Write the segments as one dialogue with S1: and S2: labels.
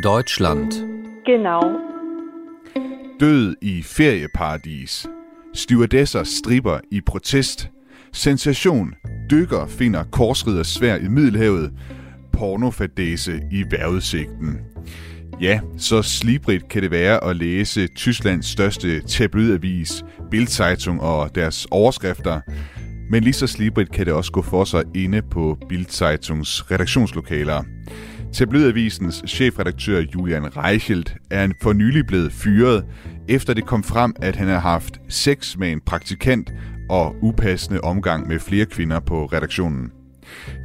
S1: Deutschland.
S2: Genau.
S3: Død i ferieparadis. Stewardesser stripper i protest. Sensation. Dykker finder korsridder svær i Middelhavet. Pornofadese i vejrudsigten. Ja, så slibrigt kan det være at læse Tysklands største tabloidavis, Bildzeitung og deres overskrifter. Men lige så slibrigt kan det også gå for sig inde på Bildzeitungen redaktionslokaler. Tabloidavisens chefredaktør Julian Reichelt er for nylig blevet fyret, efter det kom frem, at han har haft sex med en praktikant og upassende omgang med flere kvinder på redaktionen.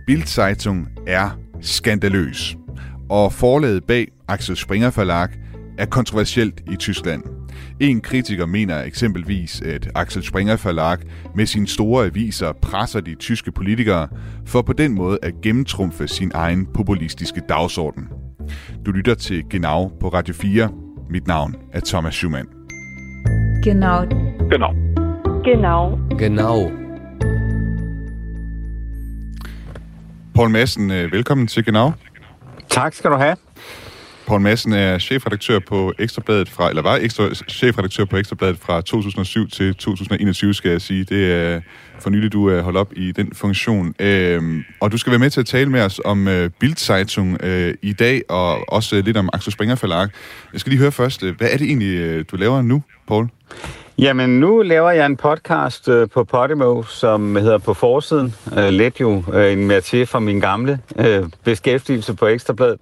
S3: Bildzeitung er skandaløs, og forlaget bag Axel Springer Verlag er kontroversielt i Tyskland. En kritiker mener eksempelvis, at Axel Springer Verlag med sine store aviser presser de tyske politikere for på den måde at gennemtrumfe sin egen populistiske dagsorden. Du lytter til Genau på Radio 4. Mit navn er Thomas Schumann.
S4: Genau.
S5: Genau.
S2: Genau.
S1: Genau.
S3: Paul Madsen, øh, velkommen til Genau.
S5: Tak skal du have.
S3: Paul Madsen er chefredaktør på Ekstrabladet fra, eller var ekstra, chefredaktør på Ekstrabladet fra 2007 til 2021, skal jeg sige. Det er for nylig, du er holdt op i den funktion. Øhm, og du skal være med til at tale med os om øh, Bildzeitung øh, i dag, og også lidt om Axel Springer Verlag. Jeg skal lige høre først, øh, hvad er det egentlig, øh, du laver nu, Paul?
S5: Jamen, nu laver jeg en podcast øh, på Podimo, som hedder På Forsiden. Øh, lidt jo øh, en mere til fra min gamle øh, beskæftigelse på Ekstrabladet.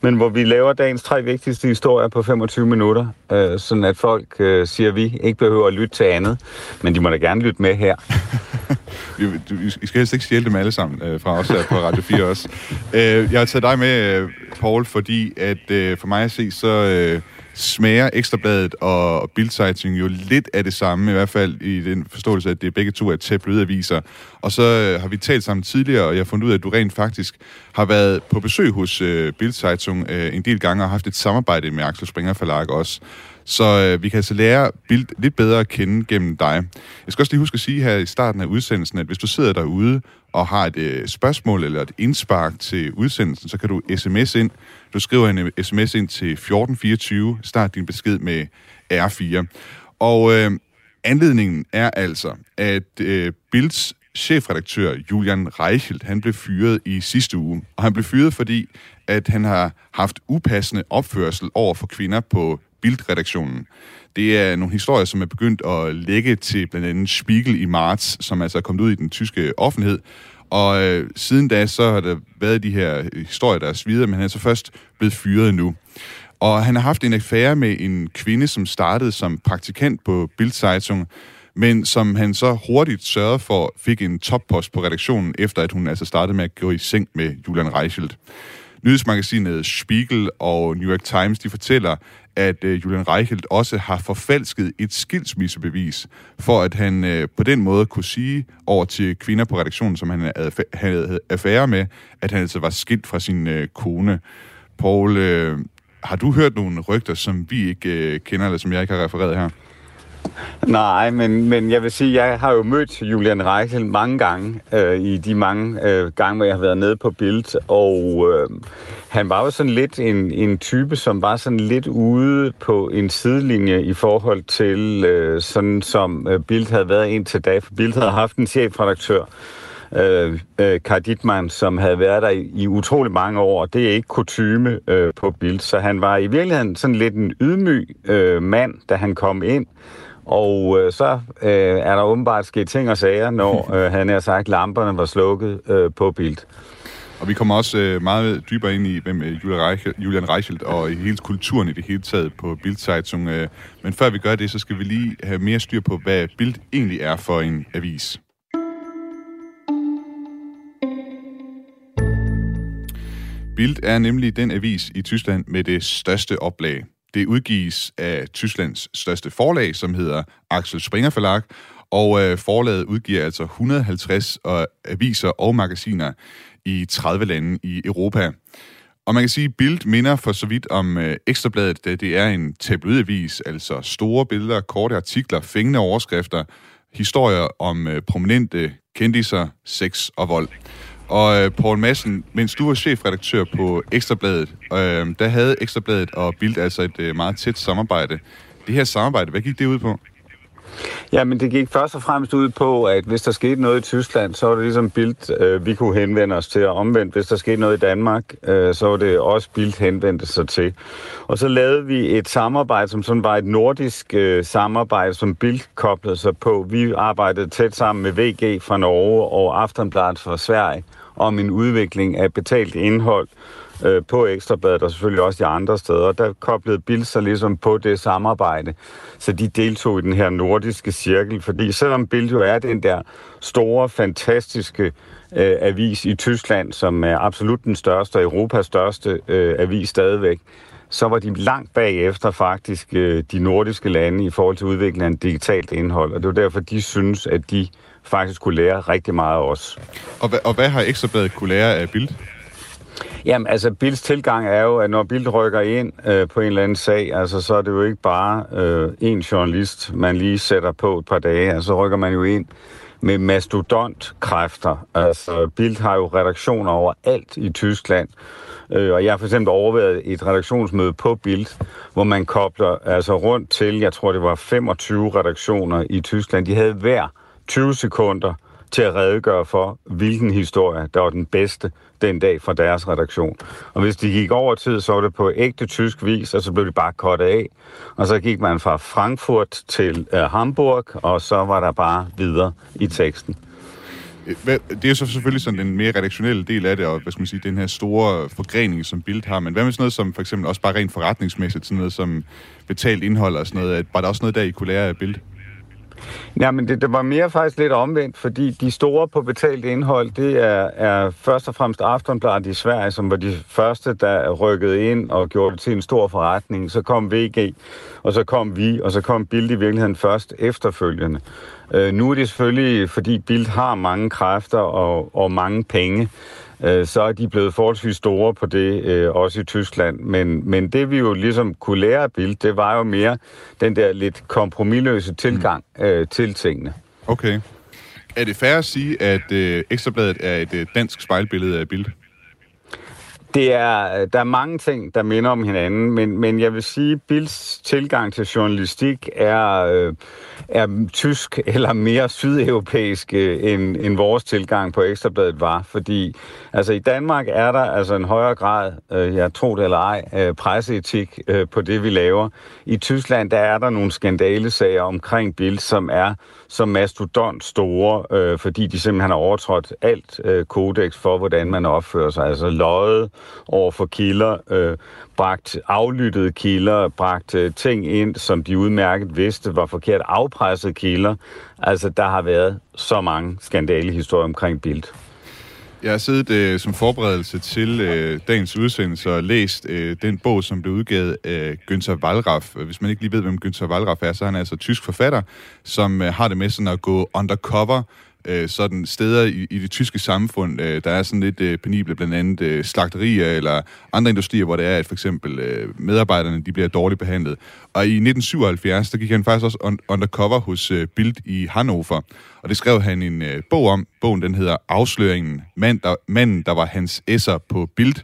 S5: Men hvor vi laver dagens tre vigtigste historier på 25 minutter, øh, sådan at folk, øh, siger vi, ikke behøver at lytte til andet. Men de må da gerne lytte med her.
S3: Vi, du, I skal helst ikke stjæle dem alle sammen øh, fra os her på Radio 4 også. Øh, jeg har taget dig med, øh, Paul, fordi at øh, for mig at se, så øh, smager Ekstrabladet og Bildzeitung jo lidt af det samme, i hvert fald i den forståelse, at det er begge to er tabloidaviser. Og så øh, har vi talt sammen tidligere, og jeg har fundet ud af, at du rent faktisk har været på besøg hos øh, Bildzeitung øh, en del gange og haft et samarbejde med Axel Springer Forlag også. Så øh, vi kan altså lære Bild lidt bedre at kende gennem dig. Jeg skal også lige huske at sige her i starten af udsendelsen, at hvis du sidder derude og har et øh, spørgsmål eller et indspark til udsendelsen, så kan du sms ind. Du skriver en øh, sms ind til 1424. Start din besked med R4. Og øh, anledningen er altså, at øh, Bilds chefredaktør Julian Reichelt, han blev fyret i sidste uge. Og han blev fyret, fordi at han har haft upassende opførsel over for kvinder på Bildredaktionen. Det er nogle historier, som er begyndt at lægge til blandt andet Spiegel i marts, som altså er kommet ud i den tyske offentlighed. Og øh, siden da, så har der været de her øh, historier, der er svider, men han er så først blevet fyret nu. Og han har haft en affære med en kvinde, som startede som praktikant på Bildzeitung, men som han så hurtigt sørgede for, fik en toppost på redaktionen, efter at hun altså startede med at gå i seng med Julian Reichelt. Nyhedsmagasinet Spiegel og New York Times, de fortæller, at øh, Julian Reichelt også har forfalsket et skilsmissebevis, for at han øh, på den måde kunne sige over til kvinder på redaktionen, som han havde affære med, at han altså var skilt fra sin øh, kone. Paul, øh, har du hørt nogle rygter, som vi ikke øh, kender, eller som jeg ikke har refereret her?
S5: Nej, men, men jeg vil sige, jeg har jo mødt Julian Reichel mange gange, øh, i de mange øh, gange, hvor jeg har været nede på Bild, og øh, han var jo sådan lidt en, en type, som var sådan lidt ude på en sidelinje i forhold til, øh, sådan som øh, Bild havde været indtil da, for Bild havde haft en chefredaktør, øh, øh, Kai Dittmann, som havde været der i, i utrolig mange år, og det er ikke kutyme øh, på Bild, så han var i virkeligheden sådan lidt en ydmyg øh, mand, da han kom ind, og øh, så øh, er der åbenbart sket ting og sager, når øh, han har sagt, lamperne var slukket øh, på Bild.
S3: Og vi kommer også øh, meget dybere ind i, hvem øh, Julian Reichelt og i hele kulturen i det hele taget på Bildzeitung. Øh. Men før vi gør det, så skal vi lige have mere styr på, hvad Bild egentlig er for en avis. Bild er nemlig den avis i Tyskland med det største oplag. Det udgives af Tysklands største forlag, som hedder Axel Springer Forlag, og øh, forlaget udgiver altså 150 øh, aviser og magasiner i 30 lande i Europa. Og man kan sige, at Bild minder for så vidt om øh, Ekstrabladet, da det er en tabloidavis, altså store billeder, korte artikler, fængende overskrifter, historier om øh, prominente kendiser, sex og vold. Og øh, Paul Madsen, mens du var chefredaktør på Ekstrabladet, øh, der havde Ekstrabladet og Bild altså et øh, meget tæt samarbejde. Det her samarbejde, hvad gik det ud på?
S5: Ja, men det gik først og fremmest ud på, at hvis der skete noget i Tyskland, så var det ligesom Bildt, øh, vi kunne henvende os til, og omvendt, hvis der skete noget i Danmark, øh, så var det også Bildt henvendte sig til. Og så lavede vi et samarbejde, som sådan var et nordisk øh, samarbejde, som Bildt koblede sig på. Vi arbejdede tæt sammen med VG fra Norge og Aftenbladet fra Sverige om en udvikling af betalt indhold, øh, på Ekstrabladet og selvfølgelig også de andre steder. Der koblede Bill sig ligesom på det samarbejde, så de deltog i den her nordiske cirkel, fordi selvom Bill jo er den der store, fantastiske øh, avis i Tyskland, som er absolut den største, Europas største øh, avis stadigvæk, så var de langt bagefter faktisk øh, de nordiske lande i forhold til udviklingen af digitalt indhold, og det var derfor, de synes, at de faktisk kunne lære rigtig meget af os.
S3: Og, hva- og hvad har Ekstrabladet kunne lære af Bild?
S5: Jamen, altså, Bills tilgang er jo, at når Bild rykker ind øh, på en eller anden sag, altså, så er det jo ikke bare øh, en journalist, man lige sætter på et par dage. Altså, så rykker man jo ind med mastodontkræfter. Altså, Bild har jo redaktioner over alt i Tyskland. Øh, og jeg har for eksempel overvejet et redaktionsmøde på Bild, hvor man kobler altså rundt til, jeg tror det var 25 redaktioner i Tyskland. De havde hver 20 sekunder til at redegøre for, hvilken historie, der var den bedste den dag fra deres redaktion. Og hvis de gik over tid, så var det på ægte tysk vis, og så blev de bare kottet af. Og så gik man fra Frankfurt til uh, Hamburg, og så var der bare videre i teksten.
S3: Øh, hvad- Det er jo så selvfølgelig sådan en mere redaktionel del af det, og hvad skal man sige, den her store forgrening, som Bild har. Men hvad med sådan noget som for eksempel også bare rent forretningsmæssigt, sådan noget som betalt indhold og sådan noget? at- Var der også noget der, I kunne lære af Bild?
S5: Ja, men det, det var mere faktisk lidt omvendt, fordi de store på betalt indhold, det er, er først og fremmest Aftonbladet i Sverige, som var de første, der rykkede ind og gjorde det til en stor forretning. Så kom VG, og så kom vi, og så kom Bild i virkeligheden først efterfølgende. Øh, nu er det selvfølgelig, fordi Bild har mange kræfter og, og mange penge, øh, så er de blevet forholdsvis store på det, øh, også i Tyskland. Men, men det vi jo ligesom kunne lære af Bild, det var jo mere den der lidt kompromilløse tilgang øh, til tingene.
S3: Okay. Er det fair at sige, at øh, Ekstrabladet er et øh, dansk spejlbillede af Bild?
S5: Det er, øh, der er mange ting, der minder om hinanden, men, men jeg vil sige, at Bills tilgang til journalistik er, øh, er tysk eller mere sydeuropæisk, øh, end, end vores tilgang på Ekstrabladet var. Fordi altså, i Danmark er der altså en højere grad, øh, jeg tror det eller ej, øh, presseetik øh, på det, vi laver. I Tyskland der er der nogle skandalesager omkring Bild, som er som mastodont store, øh, fordi de simpelthen har overtrådt alt øh, kodex for, hvordan man opfører sig. Altså løjet over for kilder, øh, bragt aflyttede kilder, bragt øh, ting ind, som de udmærket vidste var forkert, afpressede kilder. Altså, der har været så mange skandalehistorier omkring Bild.
S3: Jeg har siddet øh, som forberedelse til øh, dagens udsendelse og læst øh, den bog, som blev udgivet af Günther Wallraff. Hvis man ikke lige ved, hvem Günther Wallraff er, så er han altså tysk forfatter, som øh, har det med sådan at gå undercover øh, sådan steder i, i det tyske samfund, øh, der er sådan lidt øh, penible, blandt andet øh, slagterier eller andre industrier, hvor det er, at for eksempel øh, medarbejderne de bliver dårligt behandlet. Og i 1977, der gik han faktisk også on, undercover hos øh, Bild i Hannover, og det skrev han en øh, bog om. Bogen den hedder Afsløringen, mand, der, manden, der var hans esser på Bild.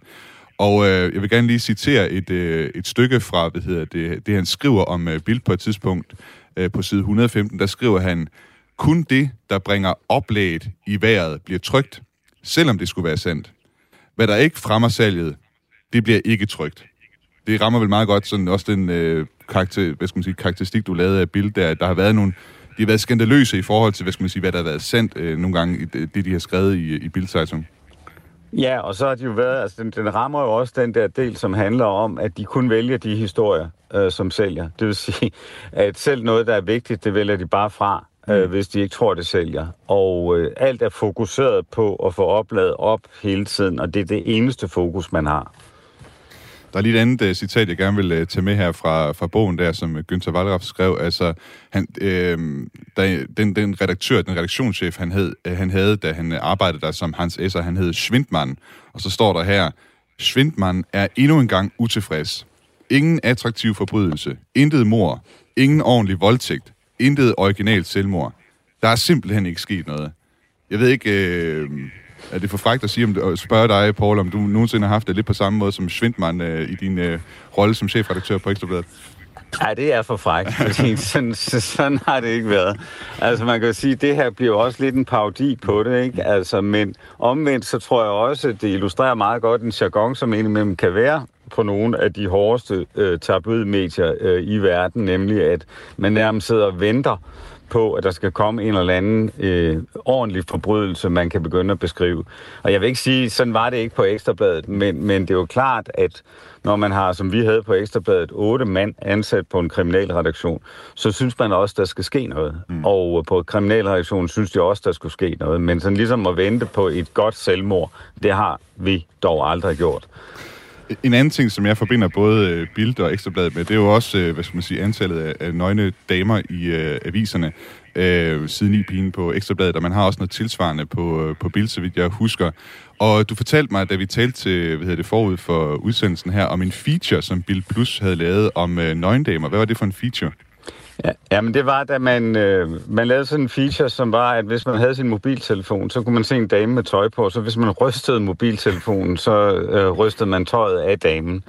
S3: Og øh, jeg vil gerne lige citere et, øh, et stykke fra, hvad hedder det, det han skriver om øh, Bild på et tidspunkt øh, på side 115. Der skriver han, kun det, der bringer oplæget i vejret, bliver trygt, selvom det skulle være sandt. Hvad der ikke fremmer salget, det bliver ikke trygt. Det rammer vel meget godt sådan også den øh, karakter, hvad skal man sige, karakteristik, du lavede af Bild, der, der har været nogle, de har været skandaløse i forhold til, hvad skal man sige, hvad der har været sendt øh, nogle gange i det, de har skrevet i, i Bildzeitung.
S5: Ja, og så har de jo været, altså den, den rammer jo også den der del, som handler om, at de kun vælger de historier, øh, som sælger. Det vil sige, at selv noget, der er vigtigt, det vælger de bare fra, øh, hvis de ikke tror, det sælger. Og øh, alt er fokuseret på at få opladet op hele tiden, og det er det eneste fokus, man har.
S3: Der er lige et andet uh, citat, jeg gerne vil uh, tage med her fra, fra bogen der, som Günther Wallraff skrev. Altså, han, øh, der, den, den redaktør, den redaktionschef, han, hed, øh, han havde, da han arbejdede der som Hans Esser, han hed Schwindmann. Og så står der her, Schwindmann er endnu en gang utilfreds. Ingen attraktiv forbrydelse, intet mor, ingen ordentlig voldtægt, intet originalt selvmord. Der er simpelthen ikke sket noget. Jeg ved ikke, øh, er det for frækt at sige, om, at spørge dig, Paul, om du nogensinde har haft det lidt på samme måde som Svindmann øh, i din øh, rolle som chefredaktør på Ekstrabladet?
S5: Ja, det er for frækt, fordi sådan, sådan har det ikke været. Altså man kan sige, at det her bliver også lidt en parodi på det, ikke? Altså, men omvendt så tror jeg også, at det illustrerer meget godt en jargon, som indimellem kan være på nogle af de hårdeste øh, tabloidmedier øh, i verden, nemlig at man nærmest sidder og venter på, at der skal komme en eller anden øh, ordentlig forbrydelse, man kan begynde at beskrive. Og jeg vil ikke sige, sådan var det ikke på Ekstrabladet, men, men det er jo klart, at når man har, som vi havde på Ekstrabladet, otte mand ansat på en kriminalredaktion, så synes man også, der skal ske noget. Mm. Og på kriminalredaktionen synes de også, der skulle ske noget. Men sådan ligesom at vente på et godt selvmord, det har vi dog aldrig gjort.
S3: En anden ting, som jeg forbinder både øh, Bild og Ekstrabladet med, det er jo også, øh, hvad skal man sige, antallet af, af nøgne damer i øh, aviserne øh, siden i pigen på Ekstrabladet, og man har også noget tilsvarende på, øh, på Bild, så vidt jeg husker. Og du fortalte mig, da vi talte til, hvad hedder det, forud for udsendelsen her, om en feature, som Bild Plus havde lavet om øh, nøgendamer. Hvad var det for en feature?
S5: Ja, men det var, da man, øh, man lavede sådan en feature, som var, at hvis man havde sin mobiltelefon, så kunne man se en dame med tøj på, så hvis man rystede mobiltelefonen, så øh, rystede man tøjet af damen.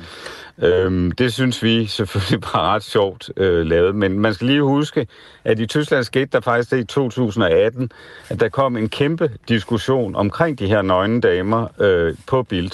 S5: Øhm, det synes vi selvfølgelig var ret sjovt øh, lavet, men man skal lige huske, at i Tyskland skete der faktisk det i 2018, at der kom en kæmpe diskussion omkring de her nøgne damer øh, på Bild,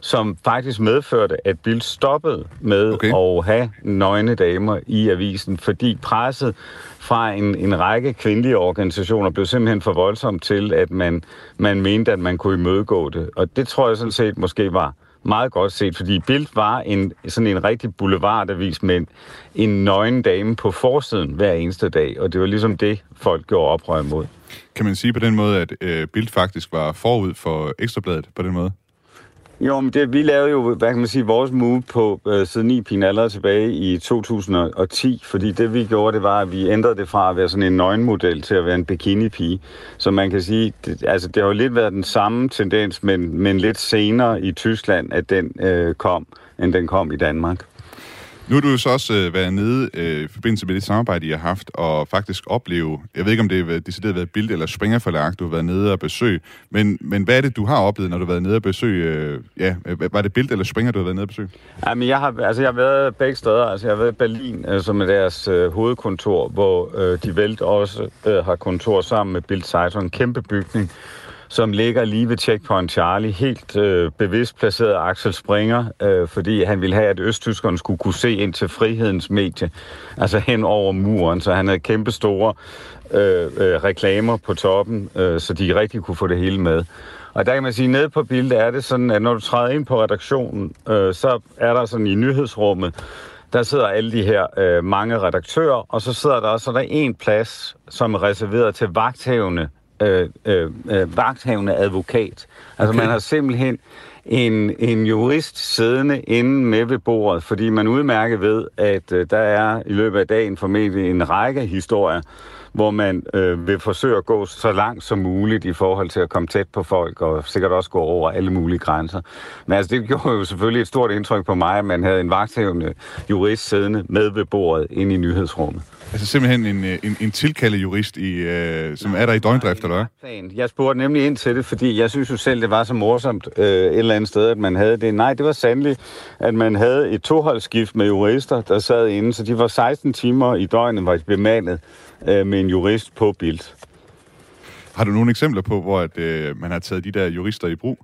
S5: som faktisk medførte, at Bild stoppede med okay. at have nøgne damer i avisen, fordi presset fra en, en række kvindelige organisationer blev simpelthen for voldsomt til, at man, man mente, at man kunne imødegå det. Og det tror jeg sådan set måske var meget godt set, fordi Bild var en, sådan en rigtig boulevardavis med en, en nøgen dame på forsiden hver eneste dag, og det var ligesom det, folk gjorde oprør imod.
S3: Kan man sige på den måde, at øh, Bild faktisk var forud for Ekstrabladet på den måde?
S5: Jo, men det, vi lavede jo, hvad kan man sige, vores move på øh, siden i pin allerede tilbage i 2010, fordi det vi gjorde, det var, at vi ændrede det fra at være sådan en nøgenmodel til at være en bikini-pige. Så man kan sige, det, altså det har jo lidt været den samme tendens, men, men lidt senere i Tyskland, at den øh, kom, end den kom i Danmark.
S3: Nu har du jo så også øh, været nede øh, i forbindelse med det samarbejde, I har haft, og faktisk opleve, jeg ved ikke, om det er decideret været Bild eller Springerforlag, du har været nede og besøg, men, men hvad er det, du har oplevet, når du har været nede og besøg? Øh, ja, var det Bild eller Springer, du har været nede og besøg?
S5: Jamen, jeg har, altså, jeg har været begge steder. Altså, jeg har været i Berlin, øh, som er deres øh, hovedkontor, hvor øh, de vælt også øh, har kontor sammen med Bild Seiton, en kæmpe bygning, som ligger lige ved Checkpoint Charlie, helt øh, bevidst placeret Axel Springer, øh, fordi han ville have, at østtyskerne skulle kunne se ind til frihedens medie, altså hen over muren, så han havde kæmpe store øh, øh, reklamer på toppen, øh, så de rigtig kunne få det hele med. Og der kan man sige, at nede på billedet er det sådan, at når du træder ind på redaktionen, øh, så er der sådan i nyhedsrummet, der sidder alle de her øh, mange redaktører, og så sidder der også der er en plads, som er reserveret til vagthavende øh, øh, øh, vagthavende advokat. Altså okay. man har simpelthen en, en jurist siddende inde med ved bordet, fordi man udmærket ved, at øh, der er i løbet af dagen formentlig en række historier, hvor man øh, vil forsøge at gå så langt som muligt i forhold til at komme tæt på folk, og sikkert også gå over alle mulige grænser. Men altså, det gjorde jo selvfølgelig et stort indtryk på mig, at man havde en vagthævende jurist siddende med ved bordet inde i nyhedsrummet.
S3: Altså simpelthen en, øh, en, en tilkaldet jurist, i, øh, som er der i døgndrift, eller
S5: hvad? Jeg spurgte nemlig ind til det, fordi jeg synes jo selv, det var så morsomt øh, et eller andet sted, at man havde det. Nej, det var sandelig, at man havde et toholdsskift med jurister, der sad inde, så de var 16 timer i døgnet, var bemandet øh, med en jurist på bild.
S3: Har du nogle eksempler på, hvor at, øh, man har taget de der jurister i brug?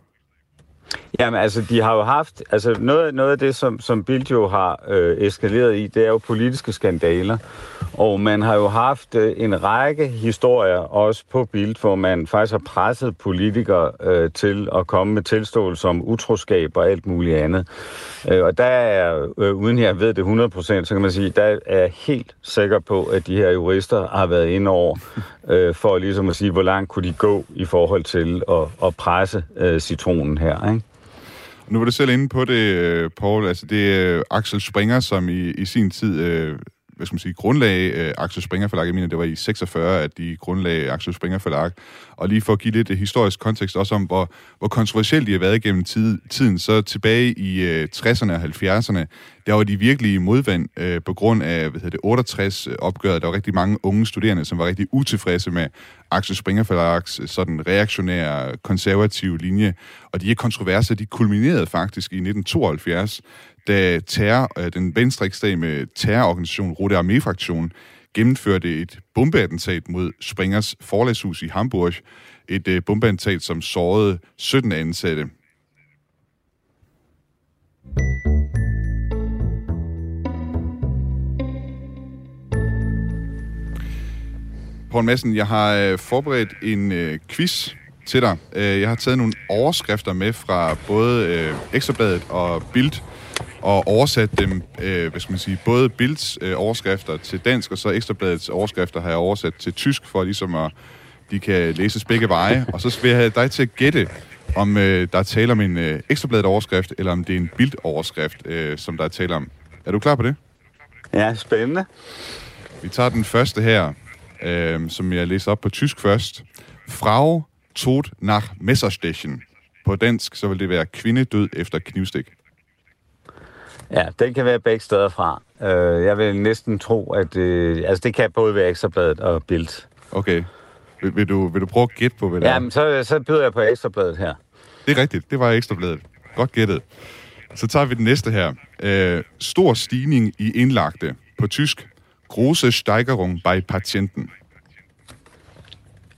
S5: Jamen altså, de har jo haft, altså noget, noget af det, som, som Bild jo har øh, eskaleret i, det er jo politiske skandaler. Og man har jo haft øh, en række historier også på Bild, hvor man faktisk har presset politikere øh, til at komme med tilståelse om utroskab og alt muligt andet. Øh, og der er, øh, uden jeg ved det 100%, så kan man sige, der er jeg helt sikker på, at de her jurister har været inde over, øh, for ligesom at sige, hvor langt kunne de gå i forhold til at, at presse øh, citronen her, ikke?
S3: Nu var du selv inde på det, øh, Paul. Altså, det er Axel Springer, som i, i sin tid øh, hvad skal man sige, grundlag øh, Axel Springer Forlag. Jeg mener, det var i 46, at de grundlag Axel Springer Forlag. Og lige for at give lidt øh, historisk kontekst også om, hvor, hvor kontroversielt de har været gennem tid, tiden, så tilbage i øh, 60'erne og 70'erne, der var de virkelig modvand øh, på grund af hvad hedder det, 68-opgøret. Der var rigtig mange unge studerende, som var rigtig utilfredse med Axel Springerfeldts sådan reaktionære, konservative linje. Og de her kontroverser, de kulminerede faktisk i 1972, da terror, øh, den venstre ekstreme terrororganisation Rote Armee-fraktion gennemførte et bombeattentat mod Springers forlagshus i Hamburg. Et øh, bombeattentat, som sårede 17 ansatte. Poul Madsen, jeg har øh, forberedt en øh, quiz til dig. Øh, jeg har taget nogle overskrifter med fra både øh, Ekstrabladet og Bild, og oversat dem, øh, hvad skal man sige, både Bilds øh, overskrifter til dansk, og så Ekstrabladets overskrifter har jeg oversat til tysk, for ligesom at de kan læses begge veje. Og så vil jeg have dig til at gætte, om øh, der er tale om en øh, Ekstrabladet overskrift, eller om det er en Bild overskrift, øh, som der er tale om. Er du klar på det?
S5: Ja, spændende.
S3: Vi tager den første her, øh, som jeg læser op på tysk først. Frau tod nach Messerstechen. På dansk, så vil det være kvinde død efter knivstik.
S5: Ja, den kan være begge steder fra. Øh, jeg vil næsten tro, at øh, altså det kan både være Ekstrabladet og Bild.
S3: Okay. Vil, vil, du, vil du prøve at gætte på, hvad det er?
S5: Jamen, så, så byder jeg på Ekstrabladet her.
S3: Det er rigtigt. Det var Ekstrabladet. Godt gættet. Så tager vi den næste her. Øh, stor stigning i indlagte. På tysk. Große Steigerung bei Patienten.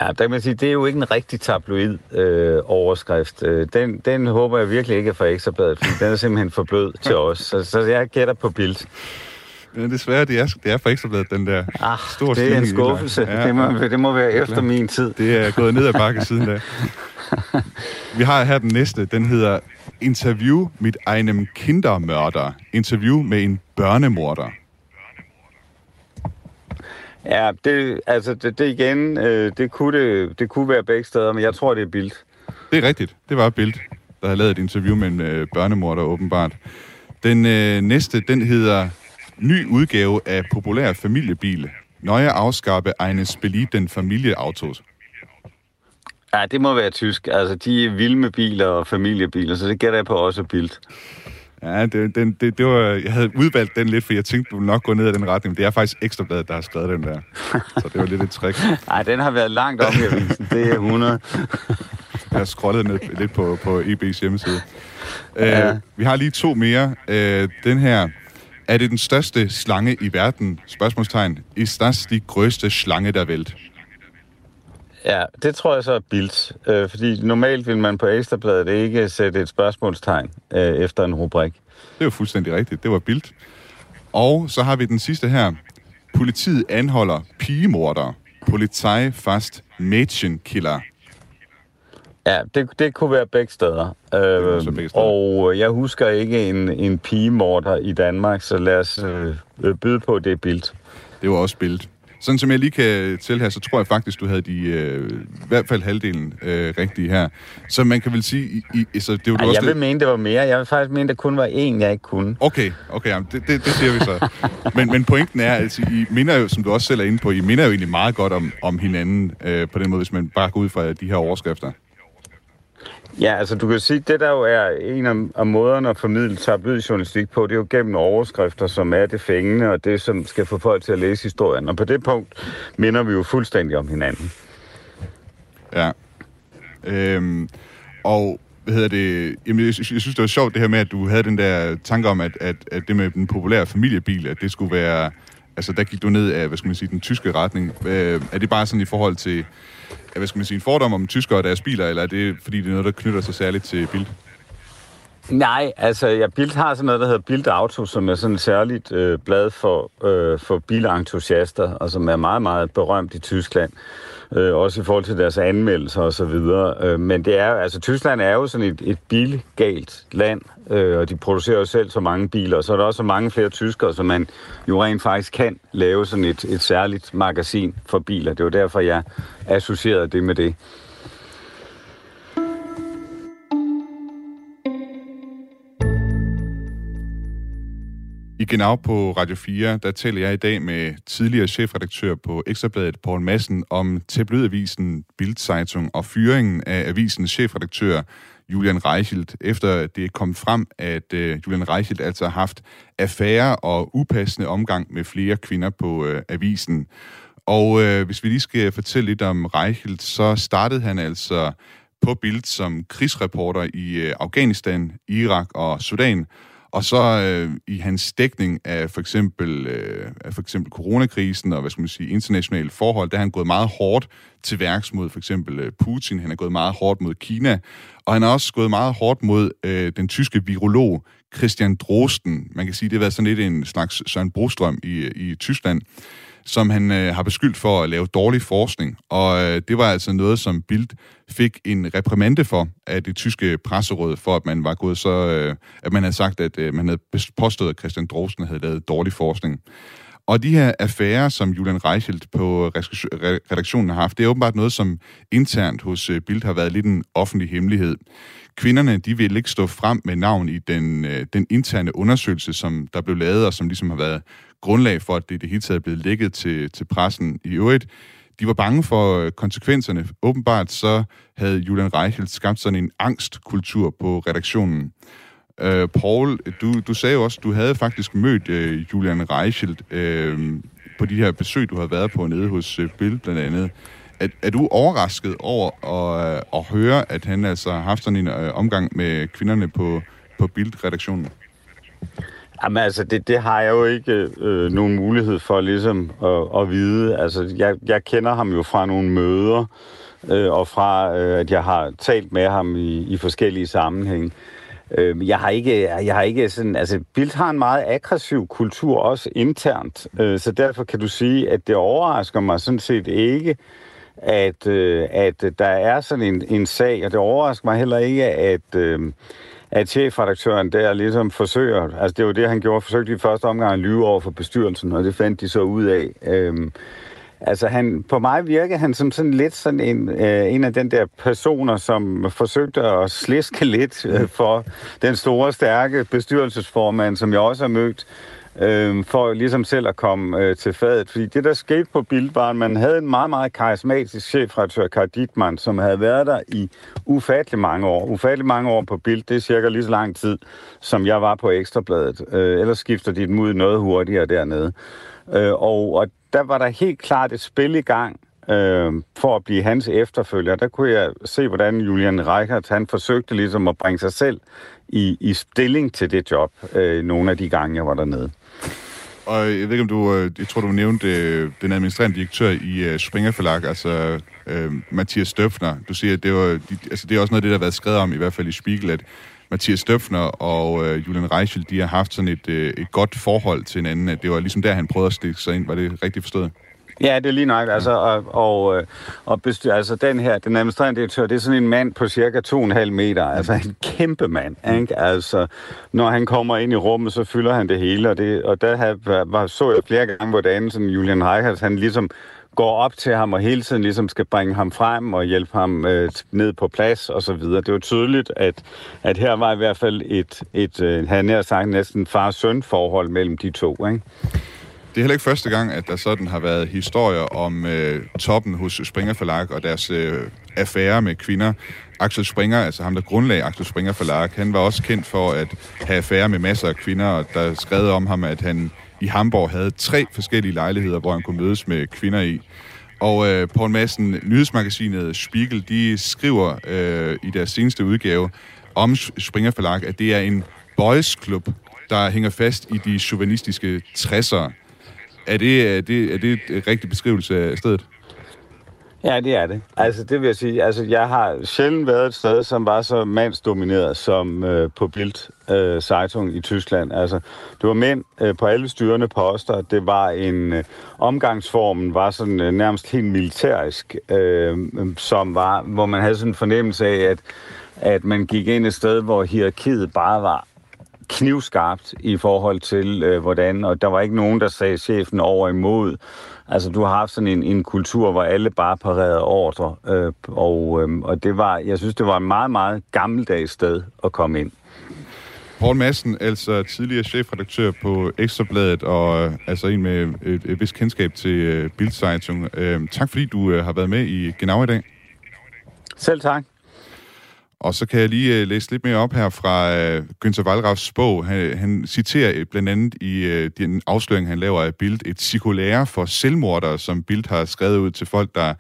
S5: Ja, der kan man sige, det er jo ikke en rigtig tabloid øh, overskrift. Øh, Den, den håber jeg virkelig ikke er fra Ekstrabladet, fordi den er simpelthen for blød til os. Så, så jeg gætter på Bild.
S3: Men desværre, det er, det er fra Ekstrabladet, den der
S5: Ah,
S3: store
S5: det er en skuffelse. Ja, det, må, det må være efter min tid.
S3: Det er gået ned ad bakke siden da. Vi har her den næste. Den hedder Interview mit einem Kindermörder. Interview med en børnemorder.
S5: Ja, det, altså det, det igen, øh, det, kunne det, det kunne være begge steder, men jeg tror, det er Bild.
S3: Det er rigtigt. Det var Bild, der havde lavet et interview med en øh, børnemorder, åbenbart. Den øh, næste, den hedder Ny udgave af populær familiebil. Neue Ausgabe eines beliebten Familieautos.
S5: Ja, det må være tysk. Altså, de er vilde med biler og familiebiler, så det gætter jeg på også Bild.
S3: Ja, det, den, det, det var, jeg havde udvalgt den lidt, for jeg tænkte, du ville nok gå ned ad den retning, men det er faktisk Ekstrabladet, der har skrevet den der. Så det var lidt et trick.
S5: Nej, den har været langt op i avisen. Det er 100.
S3: Jeg har scrollet ned, lidt på, på EB's hjemmeside.
S5: Ja.
S3: Uh, vi har lige to mere. Uh, den her. Er det den største slange i verden? Spørgsmålstegn. Ist das die größte Schlange der Welt?
S5: Ja, det tror jeg så er Bild. Øh, fordi normalt vil man på Ekstrabladet ikke sætte et spørgsmålstegn øh, efter en rubrik.
S3: Det er jo fuldstændig rigtigt. Det var bildt. Og så har vi den sidste her. Politiet anholder pigemorder. Polizei fast Mädchenkiller.
S5: Ja, det, det kunne være begge steder. Øh,
S3: begge steder.
S5: og jeg husker ikke en, en pigemorder i Danmark, så lad os øh, byde på, det er Bild.
S3: Det var også billedet. Sådan som jeg lige kan tælle her, så tror jeg faktisk, du havde de, øh, i hvert fald halvdelen øh, rigtige her. Så man kan vel sige, i, i, så det jo
S5: Ej,
S3: også
S5: jeg vil
S3: det-
S5: mene, det var mere. Jeg vil faktisk mene, der kun var én, jeg ikke kunne.
S3: Okay, okay, jamen, det, det, det siger vi så. Men, men pointen er, at I minder jo, som du også selv er inde på, I minder jo egentlig meget godt om, om hinanden øh, på den måde, hvis man bare går ud fra de her overskrifter.
S5: Ja, altså du kan sige, det der jo er en af, af måderne at formidle tabloidjournalistik på, det er jo gennem overskrifter, som er det fængende, og det, som skal få folk til at læse historien. Og på det punkt minder vi jo fuldstændig om hinanden.
S3: Ja. Øhm, og hvad hedder det? Jamen, jeg, jeg synes, det var sjovt det her med, at du havde den der tanke om, at, at, at det med den populære familiebil, at det skulle være... Altså, der gik du ned af, hvad skal man sige, den tyske retning. Øh, er det bare sådan i forhold til, hvad skal man sige, en fordom om tyskere og deres biler, eller er det, fordi det er noget, der knytter sig særligt til bil?
S5: Nej, altså ja, Bild har sådan noget, der hedder Bild Auto, som er sådan et særligt øh, blad for, øh, for bilentusiaster, og som er meget, meget berømt i Tyskland. Øh, også i forhold til deres anmeldelser og så videre. Øh, men det er, altså Tyskland er jo sådan et, et bilgalt land, øh, og de producerer jo selv så mange biler, og så er der også så mange flere tyskere, så man jo rent faktisk kan lave sådan et, et særligt magasin for biler. Det er jo derfor, jeg associerede det med det.
S3: I Genau på Radio 4, der taler jeg i dag med tidligere chefredaktør på Ekstrabladet, Poul Madsen, om tabloidavisen Bildzeitung og fyringen af avisens chefredaktør Julian Reichelt, efter det kom frem, at øh, Julian Reichelt altså har haft affære og upassende omgang med flere kvinder på øh, avisen. Og øh, hvis vi lige skal fortælle lidt om Reichelt, så startede han altså på Bild som krigsreporter i øh, Afghanistan, Irak og Sudan, og så øh, i hans dækning af for eksempel, øh, af for eksempel coronakrisen og hvad skal man sige, internationale forhold, der er han gået meget hårdt til værks mod for eksempel øh, Putin. Han er gået meget hårdt mod Kina. Og han har også gået meget hårdt mod øh, den tyske virolog Christian Drosten. Man kan sige, det har været sådan lidt en slags Søren Brostrøm i, øh, i Tyskland som han øh, har beskyldt for at lave dårlig forskning. Og øh, det var altså noget, som Bild fik en reprimande for af det tyske presseråd, for at man var gået så, øh, at man havde sagt, at øh, man havde påstået, at Christian Drosten havde lavet dårlig forskning. Og de her affærer, som Julian Reichelt på øh, redaktionen har haft, det er åbenbart noget, som internt hos øh, Bild har været lidt en offentlig hemmelighed. Kvinderne, de vil ikke stå frem med navn i den, øh, den interne undersøgelse, som der blev lavet, og som ligesom har været grundlag for, at det det hele taget er blevet lækket til, til pressen i øvrigt. De var bange for konsekvenserne. Åbenbart så havde Julian Reichelt skabt sådan en angstkultur på redaktionen. Øh, Paul, du, du sagde jo også, du havde faktisk mødt øh, Julian Reichelt øh, på de her besøg, du har været på nede hos øh, Bill blandt andet. Er, er du overrasket over at, øh, at høre, at han altså har haft sådan en øh, omgang med kvinderne på, på Bild-redaktionen?
S5: Jamen altså, det, det har jeg jo ikke øh, nogen mulighed for ligesom at, at vide. Altså, jeg, jeg kender ham jo fra nogle møder, øh, og fra øh, at jeg har talt med ham i, i forskellige sammenhænge. Øh, jeg har ikke, øh, jeg har ikke sådan, altså Bildt har en meget aggressiv kultur, også internt, øh, så derfor kan du sige, at det overrasker mig sådan set ikke, at, øh, at der er sådan en, en sag, og det overrasker mig heller ikke, at... Øh, at chefredaktøren der ligesom forsøger, altså det var det, han gjorde, forsøgte i første omgang at lyve over for bestyrelsen, og det fandt de så ud af. Øh, altså han, på mig virker han som sådan lidt sådan en, øh, en af den der personer, som forsøgte at sliske lidt øh, for den store, stærke bestyrelsesformand, som jeg også har mødt, øh, for ligesom selv at komme øh, til fadet. Fordi det, der skete på Bild, var, at man havde en meget, meget karismatisk chefredaktør, Karl Dittmann, som havde været der i ufattelig mange år. Ufattelig mange år på Bild, det er cirka lige så lang tid, som jeg var på Ekstrabladet. Øh, ellers skifter de dem ud noget hurtigere dernede. Øh, og, og der var der helt klart et spil i gang, øh, for at blive hans efterfølger. Der kunne jeg se, hvordan Julian Reichert, han forsøgte ligesom at bringe sig selv i, i stilling til det job, øh, nogle af de gange, jeg var dernede.
S3: Og jeg ved ikke, om du, øh, jeg tror, du nævnte øh, den administrerende direktør i øh, Springer Forlag, altså øh, Mathias Støfner. Du siger, at det, var, de, altså, det er også noget af det, der har været skrevet om, i hvert fald i Spiegel, at Mathias Støfner og øh, Julian Reichel, de har haft sådan et, øh, et godt forhold til hinanden, at det var ligesom der, han prøvede at stikke sig ind. Var det rigtigt forstået?
S5: Ja, det er lige nok. Altså, og, og, øh, og bestyr, altså den her, den administrerende direktør, det er sådan en mand på cirka 2,5 meter. Altså en kæmpe mand. Ikke? Altså, når han kommer ind i rummet, så fylder han det hele. Og, det, og der har, var, så jeg flere gange, hvordan sådan Julian Reichert, han ligesom går op til ham og hele tiden ligesom skal bringe ham frem og hjælpe ham øh, ned på plads og så videre. Det var tydeligt, at, at her var i hvert fald et, et øh, han har sagt næsten far-søn forhold mellem de to. Ikke?
S3: Det er heller ikke første gang, at der sådan har været historier om øh, toppen hos Springer Forlag og deres øh, affære med kvinder. Axel Springer, altså ham, der grundlagde Axel Springer Forlag, han var også kendt for at have affære med masser af kvinder, og der skrev om ham, at han i Hamburg havde tre forskellige lejligheder, hvor han kunne mødes med kvinder i. Og øh, en Madsen, nyhedsmagasinet Spiegel, de skriver øh, i deres seneste udgave om Springer Forlag, at det er en boys club, der hænger fast i de chauvinistiske 60'ere. Er det, er det, er det et rigtig beskrivelse af stedet?
S5: Ja, det er det. Altså, det vil jeg sige. Altså, jeg har sjældent været et sted, som var så mandsdomineret som øh, på Bild øh, Zeitung i Tyskland. Altså, det var mænd øh, på alle styrende poster. Det var en øh, omgangsformen var sådan øh, nærmest helt militærisk, øh, som var, hvor man havde sådan en fornemmelse af, at, at man gik ind et sted, hvor hierarkiet bare var knivskarpt i forhold til, øh, hvordan, og der var ikke nogen, der sagde chefen over imod. Altså, du har haft sådan en, en kultur, hvor alle bare parerede ordre, øh, og, øh, og det var, jeg synes, det var et meget, meget gammeldags sted at komme ind.
S3: Poul Madsen, altså tidligere chefredaktør på Ekstrabladet, og øh, altså en med et, et vist kendskab til øh, Bildzeitung. Øh, tak fordi du øh, har været med i Genau i dag.
S5: Selv tak.
S3: Og så kan jeg lige uh, læse lidt mere op her fra uh, Günther Wallraffs bog. Han, han citerer blandt andet i uh, den afsløring, han laver af Bild, et cirkulære for selvmordere, som Bild har skrevet ud til folk, der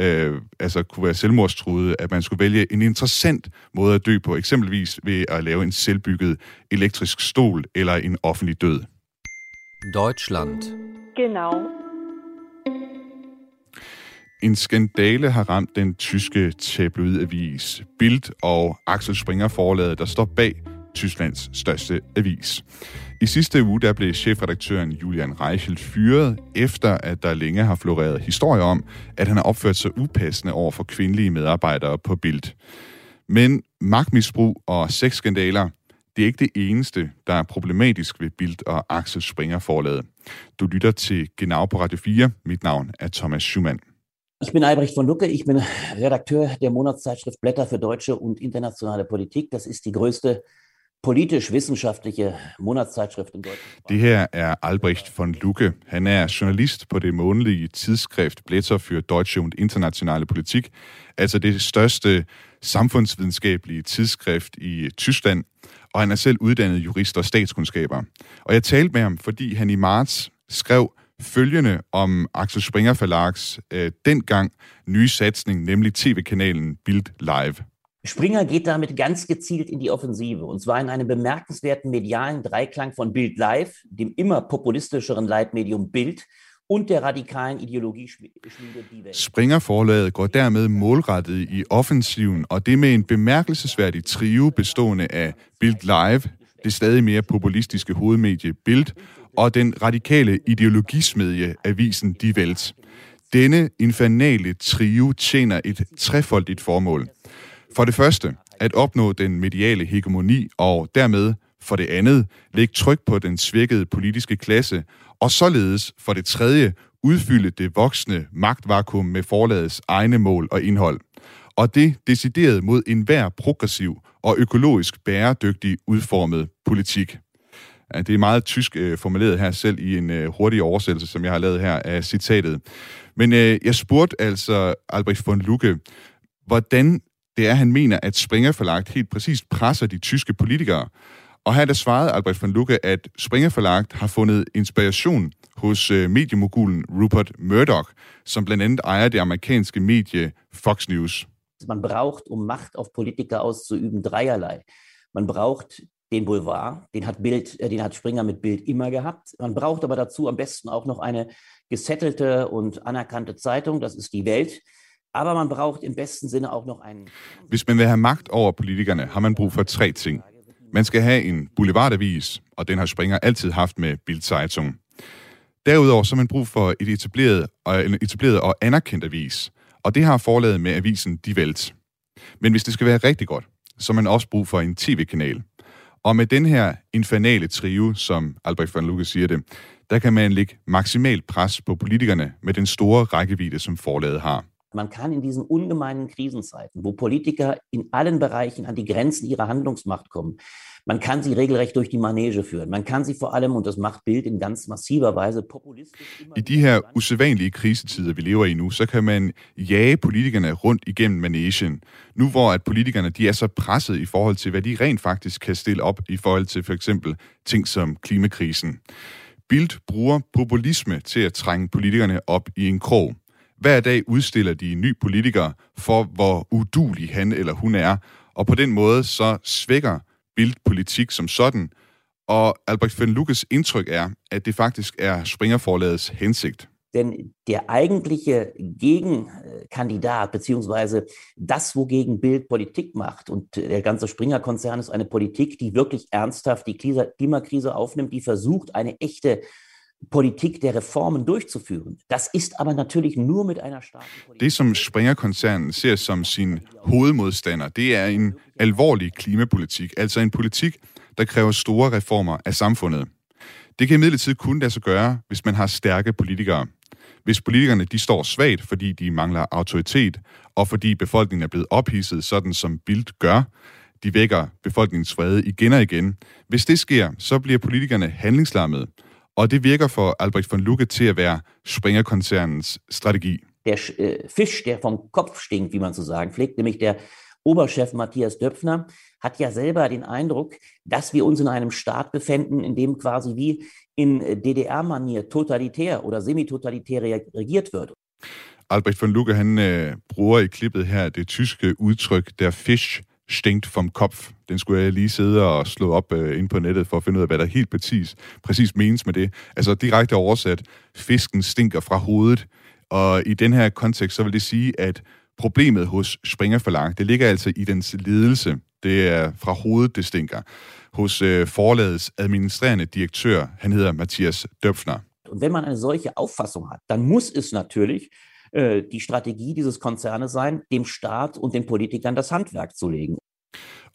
S3: uh, altså kunne være selvmordstruede, at man skulle vælge en interessant måde at dø på, eksempelvis ved at lave en selvbygget elektrisk stol eller en offentlig død.
S1: Deutschland.
S2: Genau.
S3: En skandale har ramt den tyske tabloidavis Bild og Axel Springer forlaget, der står bag Tysklands største avis. I sidste uge der blev chefredaktøren Julian Reichel fyret, efter at der længe har floreret historier om, at han har opført sig upassende over for kvindelige medarbejdere på Bild. Men magtmisbrug og sexskandaler, det er ikke det eneste, der er problematisk ved Bild og Axel Springer forlaget. Du lytter til Genau på Radio 4. Mit navn er Thomas Schumann.
S6: Ich bin Albrecht von Lucke, ich bin Redakteur der Monatszeitschrift Blätter für deutsche und internationale Politik. Das ist die größte politisch-wissenschaftliche Monatszeitschrift in Deutschland.
S3: Det her er Albrecht von Lucke. Han er journalist på det månedlige tidsskrift Blätter für deutsche und internationale Politik, altså det største samfundsvidenskabelige tidsskrift i Tyskland, og han er selv uddannet jurist og statskundskaber. Og jeg talte med ham, fordi han i marts skrev følgende om Axel Springer Verlags øh, dengang nye satsning, nemlig tv-kanalen Bild Live.
S6: Springer geht damit ganz gezielt in die Offensive, und zwar in einem bemerkenswerten medialen Dreiklang von Bild Live, dem immer populistischeren Leitmedium Bild und der radikalen Ideologieschmiede Die Welt.
S3: Springer-forlaget går dermed målrettet i offensiven, og det med en bemærkelsesværdig trio bestående af Bild Live, det stadig mere populistiske hovedmedie Bild, og den radikale ideologismedie avisen Die Welt. Denne infernale trio tjener et trefoldigt formål. For det første, at opnå den mediale hegemoni, og dermed for det andet, lægge tryk på den svækkede politiske klasse, og således for det tredje, udfylde det voksne magtvakuum med forlagets egne mål og indhold. Og det decideret mod enhver progressiv og økologisk bæredygtig udformet politik. Det er meget tysk øh, formuleret her selv i en øh, hurtig oversættelse, som jeg har lavet her af citatet. Men øh, jeg spurgte altså Albrecht von Lucke, hvordan det er, han mener, at Springer Forlagt helt præcist presser de tyske politikere. Og her der svarede Albrecht von Lucke, at Springer Forlagt har fundet inspiration hos øh, mediemogulen Rupert Murdoch, som blandt andet ejer det amerikanske medie Fox News.
S6: Man braucht, um Macht auf Politiker auszuüben, dreierlei. Man braucht den Boulevard, den hat Bild, äh, den hat Springer mit Bild immer gehabt. Man braucht aber dazu am besten auch noch eine gesettelte und anerkannte Zeitung, das ist die Welt. Aber man braucht im besten Sinne auch noch einen...
S3: Hvis man vil have magt over politikerne, har man brug for tre ting. Man skal have en boulevardavis, og den har Springer altid haft med Bild Zeitung. Derudover så har man brug for et etableret og, en etableret og anerkendt avis, og det har forlaget med avisen Die Welt. Men hvis det skal være rigtig godt, så har man også brug for en tv-kanal. Og med den her infernale trio, som Albrecht von Lucke siger det, der kan man lægge maksimalt pres på politikerne med den store rækkevidde, som forlaget har.
S6: Man kann in diesen ungemeinen Krisenzeiten, wo Politiker in allen Bereichen an die Grenzen ihrer Handlungsmacht kommen, man kann sie regelrecht durch die Manege führen. Man kann sie vor allem, und das macht Bild in ganz massiver Weise, populistisch...
S3: I de her usædvanlige krisetider, vi lever i nu, så kan man jage politikerne rundt igennem manesien. Nu hvor at politikerne de er så presset i forhold til, hvad de rent faktisk kan stille op i forhold til for eksempel ting som klimakrisen. Bild bruger populisme til at trænge politikerne op i en krog. Hver dag udstiller de en ny politiker for, hvor udulig han eller hun er, og på den måde så svækker bildpolitik som sådan, og Albrecht von Lucas indtryk er, at det faktisk er Springerforlagets hensigt.
S6: Denn der eigentliche Gegenkandidat, beziehungsweise das, wogegen Bild Politik macht, und der ganze Springer-Konzern ist eine Politik, die wirklich ernsthaft die Klimakrise aufnimmt, die versucht, eine echte Politik der Reformen durchzuführen. Das ist aber natürlich nur mit einer starken Politik.
S3: Det, som Springer-koncernen ser som sin hovedmodstander, det er en alvorlig klimapolitik, altså en politik, der kræver store reformer af samfundet. Det kan imidlertid kun lade sig gøre, hvis man har stærke politikere. Hvis politikerne de står svagt, fordi de mangler autoritet, og fordi befolkningen er blevet ophidset, sådan som Bild gør, de vækker befolkningens vrede igen og igen. Hvis det sker, så bliver politikerne handlingslammede, og det virker for Albrecht von Lucke til at være Springer-koncernens strategi.
S6: Der äh, Fisch, der vom Kopf stinkt, wie man zu sagen pflegt, nämlich der Oberchef Matthias Döpfner hat ja selber den Eindruck, dass wir uns in einem Staat befinden, in dem quasi wie in DDR-Manier totalitär oder semitotalitär regiert wird.
S3: Albrecht von Lucke, han øh, bruger i klippet her det tyske udtryk, der Fisch stinkt vom Kopf. Den skulle jeg lige sidde og slå op øh, ind på nettet for at finde ud af, hvad der helt præcis, præcis menes med det. Altså direkte oversat, fisken stinker fra hovedet. Og i den her kontekst, så vil det sige, at problemet hos Springer Forlag, det ligger altså i dens ledelse. Det er fra hovedet, det stinker. Hos øh, forlagets administrerende direktør, han hedder Mathias Döpfner.
S6: Und wenn man eine solche Auffassung hat, dann muss es natürlich äh, die Strategie dieses Konzernes sein, dem Staat und den Politikern das Handwerk zu legen.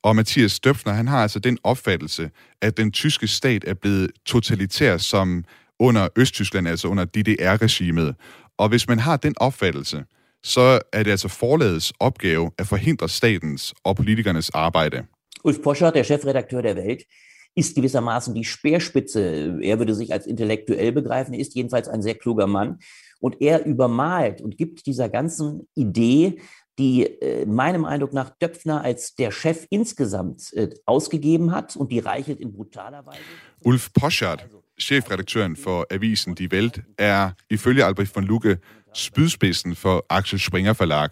S3: Og Mathias Döpfner, han har altså den opfattelse, at den tyske stat er blevet totalitær som under Østtyskland, altså under DDR-regimet. Og hvis man har den opfattelse, så er det altså forlagets opgave at forhindre statens og politikernes arbejde.
S6: Ulf Poscher, der Chefredakteur der Welt, ist gewissermaßen die Speerspitze. Er würde sich als intellektuell begreifen, ist jedenfalls ein sehr kluger Mann. Und er übermalt und gibt dieser ganzen Idee, die äh, meinem Eindruck nach Döpfner als der Chef insgesamt äh, ausgegeben hat und die Reichelt in brutaler Weise.
S3: Ulf Poschardt, chefredaktøren for avisen Die Welt, er ifølge Albrecht von Lucke spydspidsen for Axel Springer Forlag.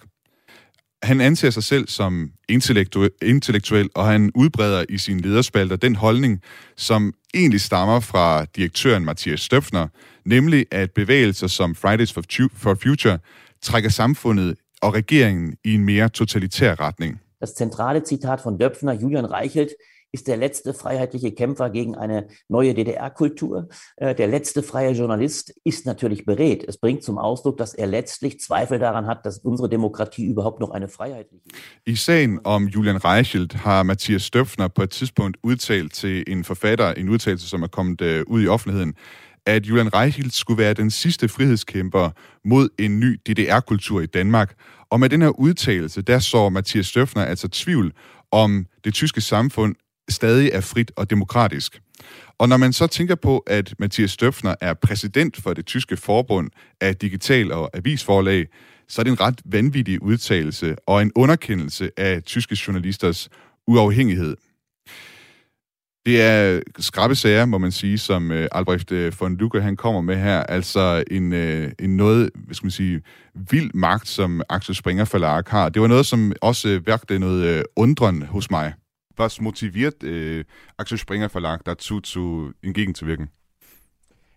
S3: Han anser sig selv som intellektu- intellektuel, og han udbreder i sine lederspalter den holdning, som egentlig stammer fra direktøren Mathias Støfner, nemlig at bevægelser som Fridays for, Future trækker samfundet og regeringen i en mere totalitær retning.
S6: Das zentrale Zitat von Döpfner, Julian Reichelt, ist der letzte freiheitliche Kämpfer gegen eine neue DDR-Kultur. Äh, der letzte freie Journalist ist natürlich beredt. Es bringt zum Ausdruck, dass er letztlich Zweifel daran hat, dass unsere Demokratie überhaupt noch eine freiheitliche ist.
S3: I sagen om Julian Reichelt har Mathias Støfner på et tidspunkt udtalt til en forfatter, en udtalelse, som er kommet øh, ud i offentligheden, at Julian Reichelt skulle være den sidste frihedskæmper mod en ny DDR-kultur i Danmark. Og med den her udtalelse, der så Mathias Støfner altså tvivl om det tyske samfund stadig er frit og demokratisk. Og når man så tænker på, at Mathias Støfner er præsident for det tyske forbund af digital- og avisforlag, så er det en ret vanvittig udtalelse og en underkendelse af tyske journalisters uafhængighed. Det er skrabe sager, må man sige, som øh, Albrecht øh, von Lucke han kommer med her. Altså en, øh, en noget, hvad skal man sige, vild magt, som Axel Springer Verlag har. Det var noget, som også øh, værkte noget øh, undren hos mig. Was motiviert äh, Axel Springer Verlag dazu, zu, entgegenzuwirken?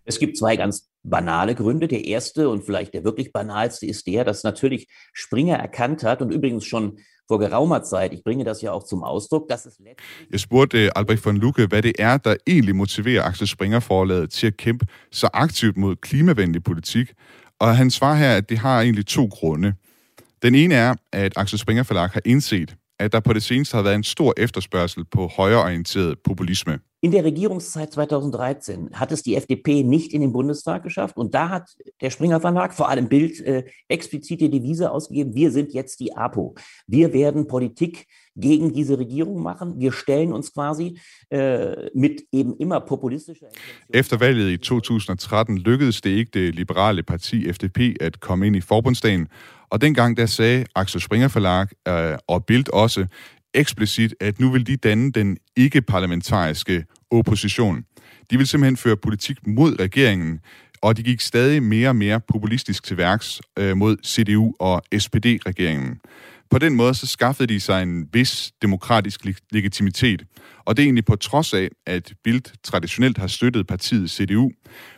S6: Es gibt zwei ganz banale Gründe. Der erste und vielleicht der wirklich banalste ist der, dass natürlich Springer erkannt hat und übrigens schon vor geraumer Zeit, ich bringe das ja auch zum Ausdruck, dass es
S3: Jeg spurgte øh, Albrecht von Lucke, hvad det er, der egentlig motiverer Axel Springer forlaget til at kæmpe så aktivt mod klimavenlig politik. Og han svarer her, at det har egentlig to grunde. Den ene er, at Axel Springer Forlag har indset, at der på det seneste har været en stor efterspørgsel på højreorienteret populisme.
S6: In der Regierungszeit 2013 hat es die FDP nicht in den Bundestag geschafft und da hat der Springer Verlag, vor allem Bild, äh, explizit die Devise ausgegeben, wir sind jetzt die APO. Wir werden Politik gegen diese Regierung machen. Wir stellen uns quasi äh, mit eben immer populistischer
S3: Efter valget i 2013 lykkedes det ikke det liberale parti FDP at komme ind i forbundsdagen, og dengang der sagde Axel Springer Forlag øh, og Bild også eksplicit, at nu vil de danne den ikke-parlamentariske opposition. De vil simpelthen føre politik mod regeringen, og de gik stadig mere og mere populistisk til værks øh, mod CDU og SPD-regeringen. På den måde så skaffede de sig en vis demokratisk legitimitet, og det er egentlig på trods af, at Bildt traditionelt har støttet partiet CDU,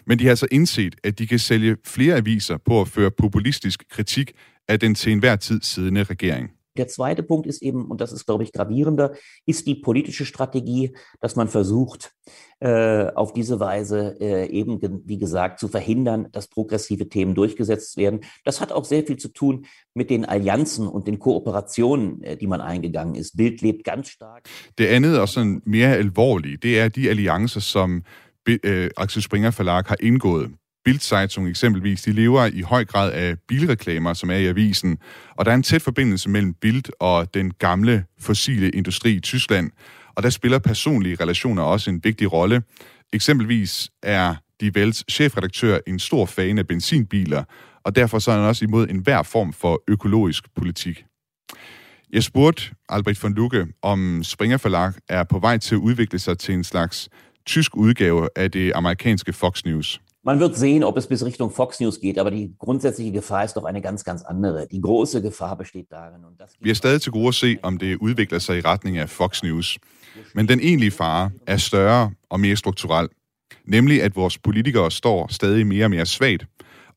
S3: men de har så indset, at de kan sælge flere aviser på at føre populistisk kritik af den til enhver tid siddende Regierung.
S6: Der zweite Punkt ist eben, und das ist, glaube ich, gravierender, ist die politische Strategie, dass man versucht, äh, auf diese Weise äh, eben, wie gesagt, zu verhindern, dass progressive Themen durchgesetzt werden. Das hat auch sehr viel zu tun mit den Allianzen und den Kooperationen, äh, die man eingegangen ist. Bild lebt ganz stark.
S3: Det andet og sådan mere alvorlige, det er de alliancer, som øh, Axel Springer Forlag har indgået Bildzeitung eksempelvis, de lever i høj grad af bilreklamer, som er i avisen, og der er en tæt forbindelse mellem Bild og den gamle fossile industri i Tyskland, og der spiller personlige relationer også en vigtig rolle. Eksempelvis er Die Welts chefredaktør en stor fan af benzinbiler, og derfor så er han også imod enhver form for økologisk politik. Jeg spurgte Albrecht von Lucke, om Springer Verlag er på vej til at udvikle sig til en slags tysk udgave af det amerikanske Fox News.
S6: Man wird sehen, ob es bis Richtung Fox News geht, aber die grundsätzliche Gefahr ist doch eine ganz, ganz andere. Die große Gefahr besteht darin. Und das
S3: Vi er stadig til gode at se, om det udvikler sig i retning af Fox News. Men den egentlige fare er større og mere strukturel. Nemlig, at vores politikere står stadig mere og mere svagt,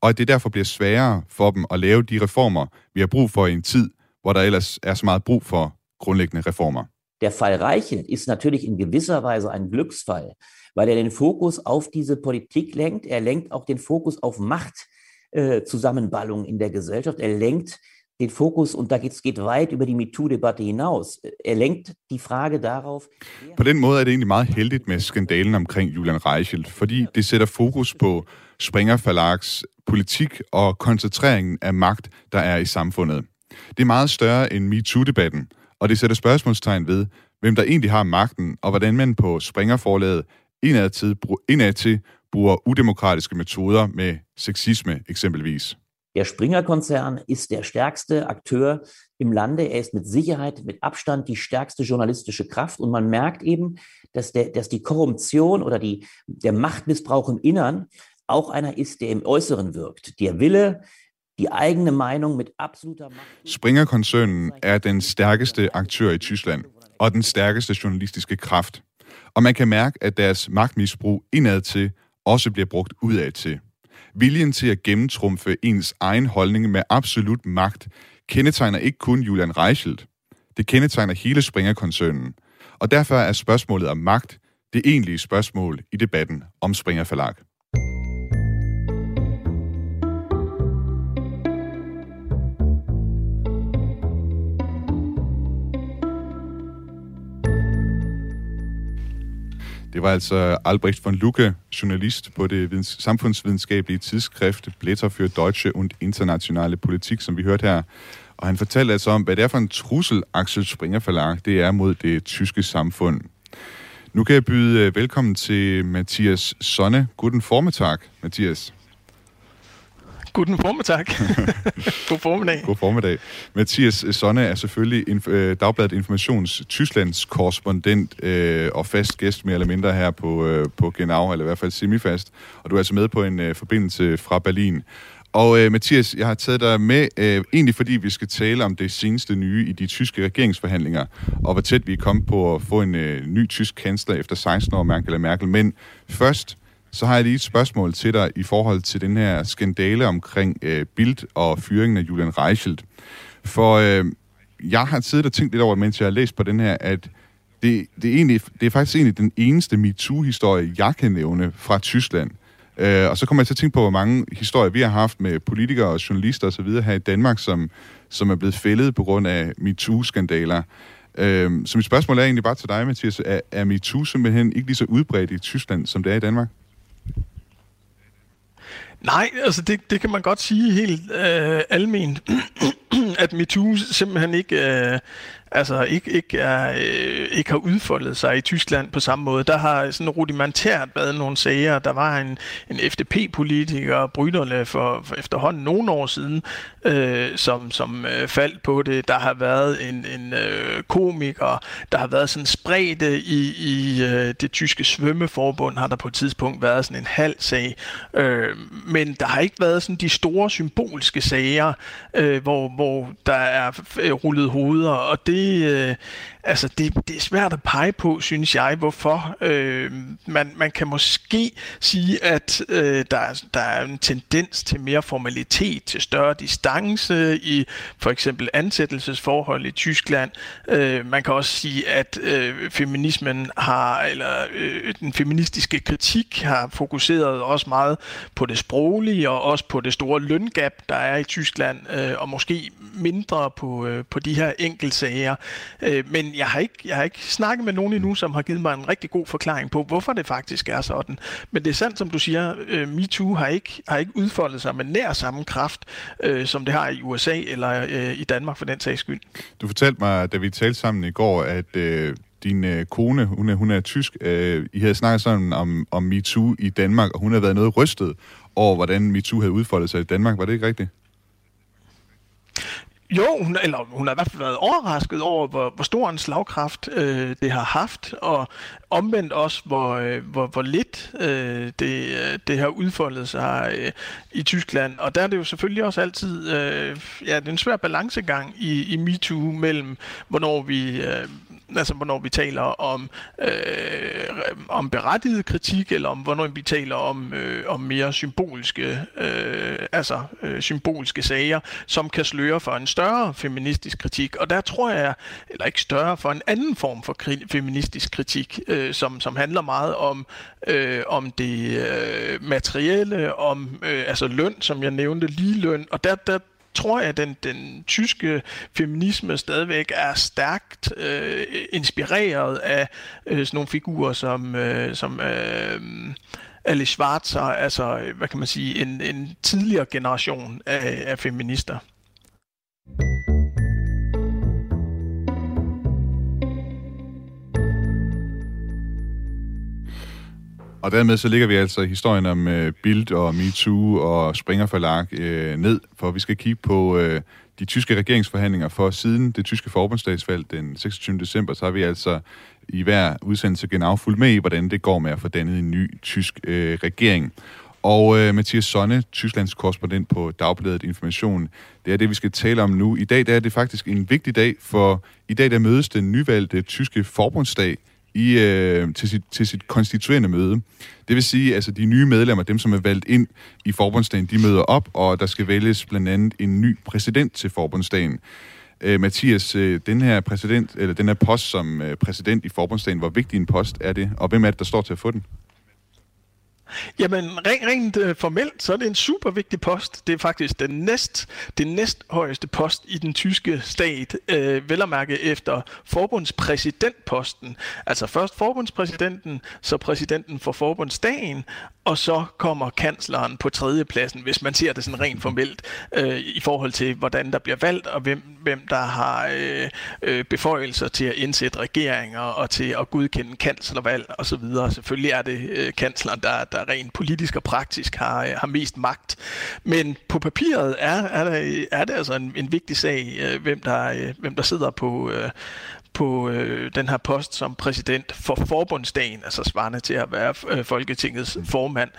S3: og at det derfor bliver sværere for dem at lave de reformer, vi har brug for i en tid, hvor der ellers er så meget brug for grundlæggende reformer.
S6: Der Fall Reichelt ist natürlich in gewisser Weise ein Glücksfall, weil er den Fokus auf diese Politik lenkt. Er lenkt auch den Fokus auf Machtzusammenballung äh, in der Gesellschaft. Er lenkt den Fokus, und da geht, geht weit über die MeToo-Debatte hinaus. Er lenkt die Frage darauf.
S3: På den måde er det egentlig meget heldigt med skandalen omkring Julian Reichelt, fordi det sætter fokus på Springer Verlags politik og koncentreringen af magt, der er i samfundet. Det er meget større end MeToo-debatten, og det sætter spørgsmålstegn ved, hvem der egentlig har magten, og hvordan man på Springerforlaget indadtil, indadtil bruger udemokratiske metoder med sexisme eksempelvis.
S6: Der Springer-Konzern ist der stärkste Akteur im Lande. Er ist mit Sicherheit, mit Abstand die stärkste journalistische Kraft. Und man merkt eben, dass, der, dass die Korruption oder die, der Machtmissbrauch im Innern auch einer ist, der im Äußeren wirkt. Der Wille, die eigene Meinung mit absoluter Macht...
S3: Springer-koncernen er den stærkeste aktør i Tyskland, og den stærkeste journalistiske kraft. Og man kan mærke, at deres magtmisbrug indad til også bliver brugt udad til. Viljen til at gennemtrumfe ens egen holdning med absolut magt kendetegner ikke kun Julian Reichelt. Det kendetegner hele Springer-koncernen. Og derfor er spørgsmålet om magt det egentlige spørgsmål i debatten om Springer Forlag. Det var altså Albrecht von Lucke, journalist på det videns- samfundsvidenskabelige tidsskrift Blätter für Deutsche und Internationale Politik, som vi hørte her. Og han fortalte altså om, hvad det er for en trussel, Axel Springer Verlag, det er mod det tyske samfund. Nu kan jeg byde øh, velkommen til Mathias Sonne. Guten formiddag, Mathias.
S7: Guten formiddag. God formiddag.
S3: God formiddag. Mathias Sonne er selvfølgelig inf- øh, Dagbladet Informations Tysklands korrespondent øh, og fast gæst mere eller mindre her på, øh, på Genau, eller i hvert fald semifast. Og du er altså med på en øh, forbindelse fra Berlin. Og øh, Mathias, jeg har taget dig med, øh, egentlig fordi vi skal tale om det seneste nye i de tyske regeringsforhandlinger, og hvor tæt vi er kommet på at få en øh, ny tysk kansler efter 16 år Angela Merkel. Men først, så har jeg lige et spørgsmål til dig i forhold til den her skandale omkring øh, Bild og fyringen af Julian Reichelt. For øh, jeg har siddet og tænkt lidt over, mens jeg har læst på den her, at det, det, er, egentlig, det er faktisk egentlig den eneste MeToo-historie, jeg kan nævne fra Tyskland. Øh, og så kommer jeg til at tænke på, hvor mange historier vi har haft med politikere og journalister osv. her i Danmark, som, som er blevet fældet på grund af MeToo-skandaler. Øh, så mit spørgsmål er egentlig bare til dig, Mathias. Er, er MeToo simpelthen ikke lige så udbredt i Tyskland, som det er i Danmark?
S7: Nej, altså det, det kan man godt sige helt øh, alment, at MeToo simpelthen ikke, øh, altså ikke, ikke, er, øh, ikke har udfoldet sig i Tyskland på samme måde. Der har sådan rudimentært været nogle sager. Der var en, en FDP-politiker, Bryderle, for, for efterhånden nogle år siden, øh, som, som øh, faldt på det. Der har været en, en øh, komiker, der har været sådan spredte i, i øh, det tyske svømmeforbund, har der på et tidspunkt været sådan en halv sag. Øh, men der har ikke været sådan de store symbolske sager, øh, hvor, hvor der er øh, rullet hoveder, og det, øh, altså det, det er svært at pege på, synes jeg, hvorfor. Øh, man, man kan måske sige, at øh, der, er, der er en tendens til mere formalitet, til større distance i for eksempel ansættelsesforhold i Tyskland. Øh, man kan også sige, at øh, feminismen har, eller øh, den feministiske kritik har fokuseret også meget på det sproglige og også på det store løngab, der er i Tyskland, øh, og måske mindre på, øh, på de her enkeltsager. Øh, men jeg har, ikke, jeg har ikke snakket med nogen endnu, som har givet mig en rigtig god forklaring på, hvorfor det faktisk er sådan. Men det er sandt, som du siger, øh, MeToo har ikke, har ikke udfoldet sig med nær samme kraft, øh, som det har i USA eller øh, i Danmark for den sags skyld.
S3: Du fortalte mig, da vi talte sammen i går, at øh, din øh, kone, hun er, hun er tysk, øh, I havde snakket sammen om, om MeToo i Danmark, og hun havde været noget rystet over, hvordan MeToo havde udfoldet sig i Danmark. Var det ikke rigtigt?
S7: Jo, hun, eller hun har i hvert fald været overrasket over, hvor, hvor stor en slagkraft øh, det har haft, og omvendt også, hvor, øh, hvor, hvor lidt øh, det, øh, det har udfoldet sig øh, i Tyskland. Og der er det jo selvfølgelig også altid øh, ja, det er en svær balancegang i, i MeToo mellem, hvornår vi... Øh, altså hvornår vi taler om, øh, om berettiget kritik, eller om hvornår vi taler om, øh, om mere symboliske, øh, altså øh, symboliske sager, som kan sløre for en større feministisk kritik. Og der tror jeg, eller ikke større, for en anden form for kri- feministisk kritik, øh, som, som handler meget om, øh, om det øh, materielle, om øh, altså løn, som jeg nævnte, lige løn. Og der, der tror jeg, at den, den tyske feminisme stadigvæk er stærkt øh, inspireret af øh, sådan nogle figurer som, øh, som øh, Alice Schwarzer, altså, hvad kan man sige, en, en tidligere generation af, af feminister.
S3: Og dermed så ligger vi altså historien om øh, Bild og MeToo og Springer Forlag øh, ned, for vi skal kigge på øh, de tyske regeringsforhandlinger, for siden det tyske forbundsdagsvalg den 26. december, så har vi altså i hver udsendelse genau fulgt med i, hvordan det går med at få dannet en ny tysk øh, regering. Og øh, Mathias Sonne, Tysklands korrespondent på Dagbladet Information, det er det, vi skal tale om nu. I dag der er det faktisk en vigtig dag, for i dag der mødes den nyvalgte tyske forbundsdag i, øh, til, sit, til sit konstituerende møde. Det vil sige, altså de nye medlemmer, dem som er valgt ind i forbundsdagen, de møder op, og der skal vælges blandt andet en ny præsident til forbundsdagen. Øh, Mathias, øh, den her præsident, eller den her post som øh, præsident i forbundsdagen, hvor vigtig en post er det, og hvem er det, der står til at få den?
S7: Jamen, rent, rent øh, formelt, så er det en super vigtig post. Det er faktisk den næst, den næst højeste post i den tyske stat, øh, vel at mærke efter forbundspræsidentposten. Altså først forbundspræsidenten, så præsidenten for forbundsdagen, og så kommer kansleren på tredjepladsen, hvis man ser det sådan rent formelt, øh, i forhold til, hvordan der bliver valgt, og hvem, hvem der har øh, øh beføjelser til at indsætte regeringer, og til at godkende kanslervalg osv. Selvfølgelig er det øh, kansleren, der, der rent politisk og praktisk har, øh, har mest magt. Men på papiret er, er, der, er det altså en, en vigtig sag, øh, hvem der, øh, hvem der sidder på, øh, på øh, den her post som præsident for forbundsdagen, altså svarende til at være øh, Folketingets formand.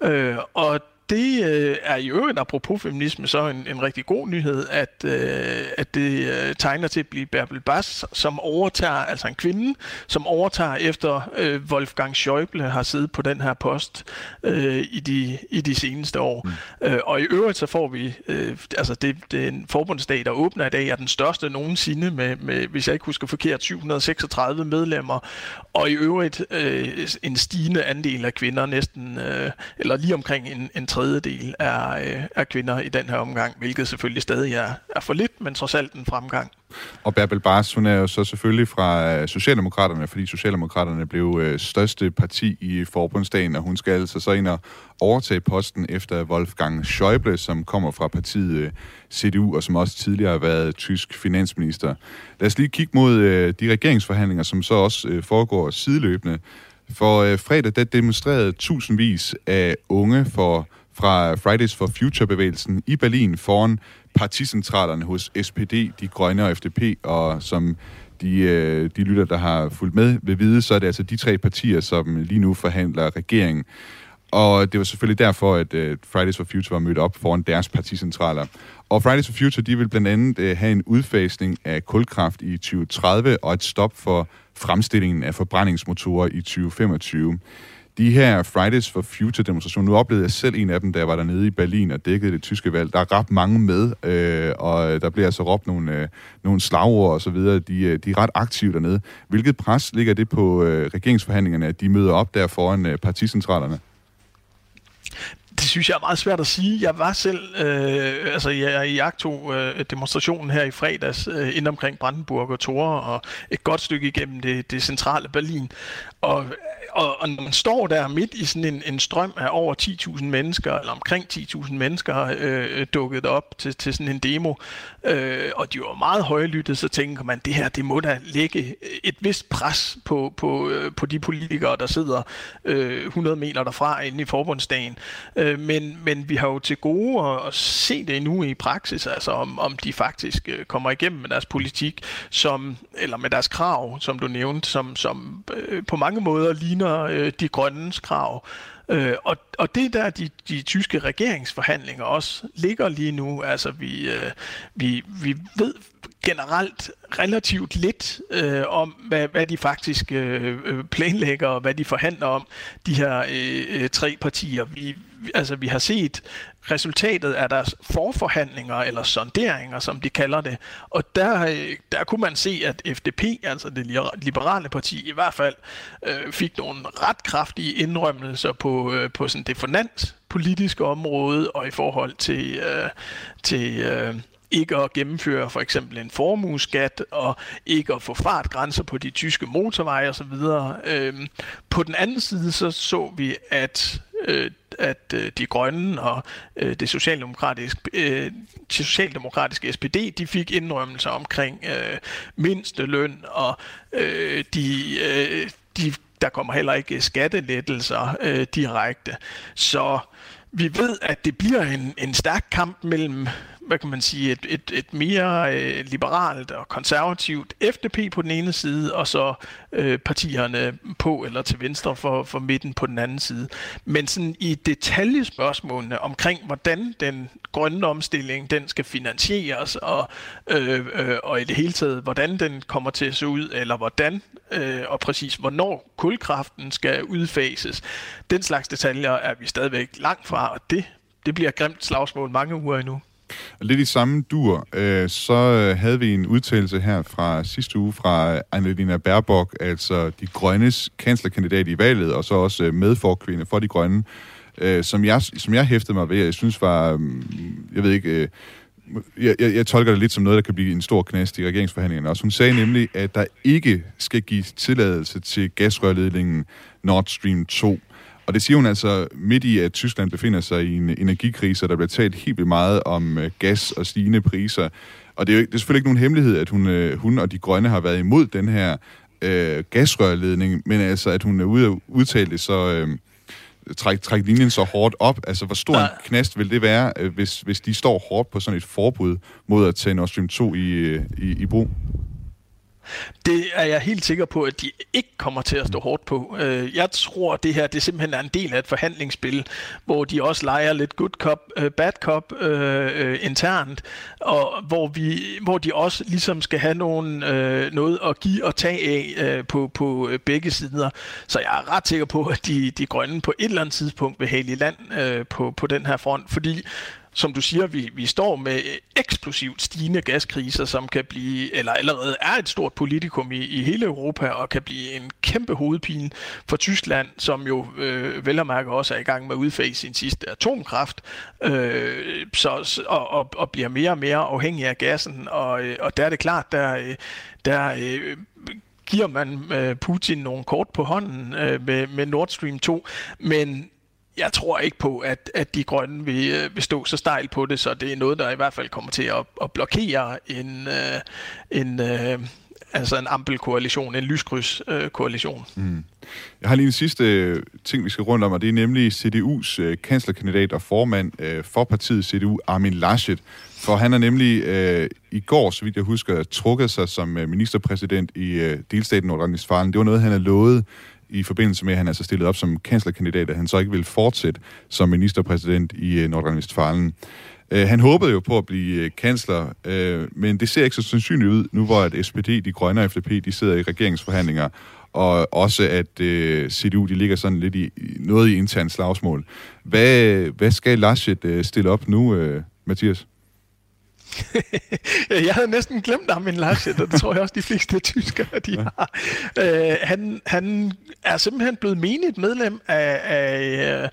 S7: Øh, og det øh, er i øvrigt, apropos feminisme, så en, en rigtig god nyhed, at, øh, at det øh, tegner til at blive Bärbel Bass, som overtager, altså en kvinde, som overtager efter øh, Wolfgang Schäuble har siddet på den her post øh, i, de, i de seneste år. Mm. Øh, og i øvrigt så får vi, øh, altså det, det er en forbundsdag, der åbner i dag, er den største nogensinde med, med hvis jeg ikke husker forkert, 736 medlemmer, og i øvrigt øh, en stigende andel af kvinder, næsten, øh, eller lige omkring en, en tredjedel er, øh, er kvinder i den her omgang, hvilket selvfølgelig stadig er, er for lidt, men trods alt en fremgang.
S3: Og Bärbel Bars, hun er jo så selvfølgelig fra øh, Socialdemokraterne, fordi Socialdemokraterne blev øh, største parti i forbundsdagen, og hun skal altså så ind og overtage posten efter Wolfgang Schäuble, som kommer fra partiet øh, CDU, og som også tidligere har været tysk finansminister. Lad os lige kigge mod øh, de regeringsforhandlinger, som så også foregår sideløbende. For fredag der demonstrerede tusindvis af unge for fra Fridays for Future-bevægelsen i Berlin foran particentralerne hos SPD, De Grønne og FDP, og som de, øh, de lytter, der har fulgt med, vil vide, så er det altså de tre partier, som lige nu forhandler regeringen. Og det var selvfølgelig derfor, at øh, Fridays for Future var mødt op foran deres particentraler. Og Fridays for Future, de vil blandt andet øh, have en udfasning af kulkraft i 2030 og et stop for fremstillingen af forbrændingsmotorer i 2025 de her Fridays for Future demonstrationer, nu oplevede jeg selv en af dem, da jeg var dernede i Berlin og dækkede det tyske valg. Der er ret mange med, øh, og der bliver altså råbt nogle, øh, nogle slagord og så videre. De, øh, de er ret aktive dernede. Hvilket pres ligger det på øh, regeringsforhandlingerne, at de møder op der foran øh, particentralerne?
S7: Det synes jeg er meget svært at sige. Jeg var selv, øh, altså jeg i tog øh, demonstrationen her i fredags øh, ind omkring Brandenburg og Tore og et godt stykke igennem det, det centrale Berlin. Og og, og når man står der midt i sådan en, en strøm af over 10.000 mennesker, eller omkring 10.000 mennesker øh, dukket op til, til sådan en demo, øh, og de var meget højlyttet, så tænker man, det her, det må da lægge et vist pres på, på, øh, på de politikere, der sidder øh, 100 meter derfra inde i forbundsdagen. Øh, Øh, men, men vi har jo til gode at, at se det nu i praksis, altså om, om de faktisk øh, kommer igennem med deres politik, som, eller med deres krav, som du nævnte, som, som øh, på mange måder ligner øh, de grønnes krav. Øh, og, og det der, de, de tyske regeringsforhandlinger også ligger lige nu, altså vi, øh, vi, vi ved generelt relativt lidt øh, om, hvad, hvad de faktisk øh, øh planlægger og hvad de forhandler om, de her øh, øh, tre partier. Vi, altså, vi har set resultatet af deres forforhandlinger, eller sonderinger, som de kalder det. Og der, øh, der kunne man se, at FDP, altså det liberale parti, i hvert fald øh, fik nogle ret kraftige indrømmelser på, øh, på sådan det finanspolitiske område, og i forhold til, øh, til øh, ikke at gennemføre for eksempel en formueskat og ikke at få fartgrænser på de tyske motorveje osv. Øhm, på den anden side så så vi, at øh, at øh, de grønne og øh, det øh, socialdemokratiske, øh, socialdemokratiske SPD, de fik indrømmelser omkring øh, mindste løn og øh, de, øh, de, der kommer heller ikke skattelettelser øh, direkte. Så vi ved, at det bliver en, en stærk kamp mellem hvad kan man sige, et, et, et mere øh, liberalt og konservativt FDP på den ene side, og så øh, partierne på eller til venstre for, for midten på den anden side. Men sådan i detaljespørgsmålene omkring, hvordan den grønne omstilling, den skal finansieres, og, øh, øh, og i det hele taget, hvordan den kommer til at se ud, eller hvordan øh, og præcis hvornår kulkraften skal udfases, den slags detaljer er vi stadigvæk langt fra, og det, det bliver grimt slagsmål mange uger endnu.
S3: Og lidt i samme dur, øh, så øh, havde vi en udtalelse her fra sidste uge fra Annalena Baerbock, altså de grønnes kanslerkandidat i valget, og så også øh, medforkvinde for de grønne, øh, som, jeg, som jeg hæftede mig ved, jeg synes var, mm, jeg ved ikke... Øh, jeg, jeg, jeg tolker det lidt som noget, der kan blive en stor knast i regeringsforhandlingerne også. Hun sagde nemlig, at der ikke skal gives tilladelse til gasrørledningen Nord Stream 2. Og det siger hun altså midt i, at Tyskland befinder sig i en energikrise, og der bliver talt helt vildt meget om øh, gas og stigende priser. Og det er, jo, det er selvfølgelig ikke nogen hemmelighed, at hun, øh, hun og de grønne har været imod den her øh, gasrørledning, men altså, at hun er ude og udtale det, så øh, træk, træk linjen så hårdt op. Altså, hvor stor en knast vil det være, øh, hvis, hvis de står hårdt på sådan et forbud mod at tage Nord Stream 2 i, i, i brug?
S7: Det er jeg helt sikker på, at de ikke kommer til at stå hårdt på. Øh, jeg tror, at det her det simpelthen er en del af et forhandlingsspil, hvor de også leger lidt good cop, øh, bad cop øh, øh, internt, og hvor, vi, hvor de også ligesom skal have nogen, øh, noget at give og tage af øh, på, på begge sider. Så jeg er ret sikker på, at de, de grønne på et eller andet tidspunkt vil hale i land øh, på, på den her front, fordi som du siger, vi, vi står med eksplosivt stigende gaskriser, som kan blive, eller allerede er et stort politikum i, i hele Europa, og kan blive en kæmpe hovedpine for Tyskland, som jo øh, vel og mærke også er i gang med at udfase sin sidste atomkraft, øh, så, og, og, og bliver mere og mere afhængig af gassen, og, øh, og der er det klart, der, øh, der øh, giver man øh, Putin nogle kort på hånden øh, med, med Nord Stream 2, men jeg tror ikke på, at, at de grønne vil, øh, vil stå så stejl på det, så det er noget, der i hvert fald kommer til at, at blokere en, øh, en, øh, altså en ampelkoalition, en lyskryds-koalition. Øh, mm.
S3: Jeg har lige en sidste øh, ting, vi skal rundt om, og det er nemlig CDU's øh, kanslerkandidat og formand øh, for partiet CDU, Armin Laschet. For han er nemlig øh, i går, så vidt jeg husker, trukket sig som øh, ministerpræsident i øh, delstaten Nordrhein-Westfalen. Det var noget, han havde lovet i forbindelse med, at han altså stillet op som kanslerkandidat, at han så ikke vil fortsætte som ministerpræsident i øh, Nordrhein-Westfalen. Øh, han håbede jo på at blive øh, kansler, øh, men det ser ikke så sandsynligt ud, nu hvor at SPD, de grønne og FDP, de sidder i regeringsforhandlinger, og også at øh, CDU, de ligger sådan lidt i noget i intern slagsmål. Hvad, hvad skal Laschet øh, stille op nu, øh, Mathias?
S7: jeg havde næsten glemt ham, min Laschet, og det tror jeg også, de fleste tyskere, de har. Uh, han, han er simpelthen blevet menigt medlem af, af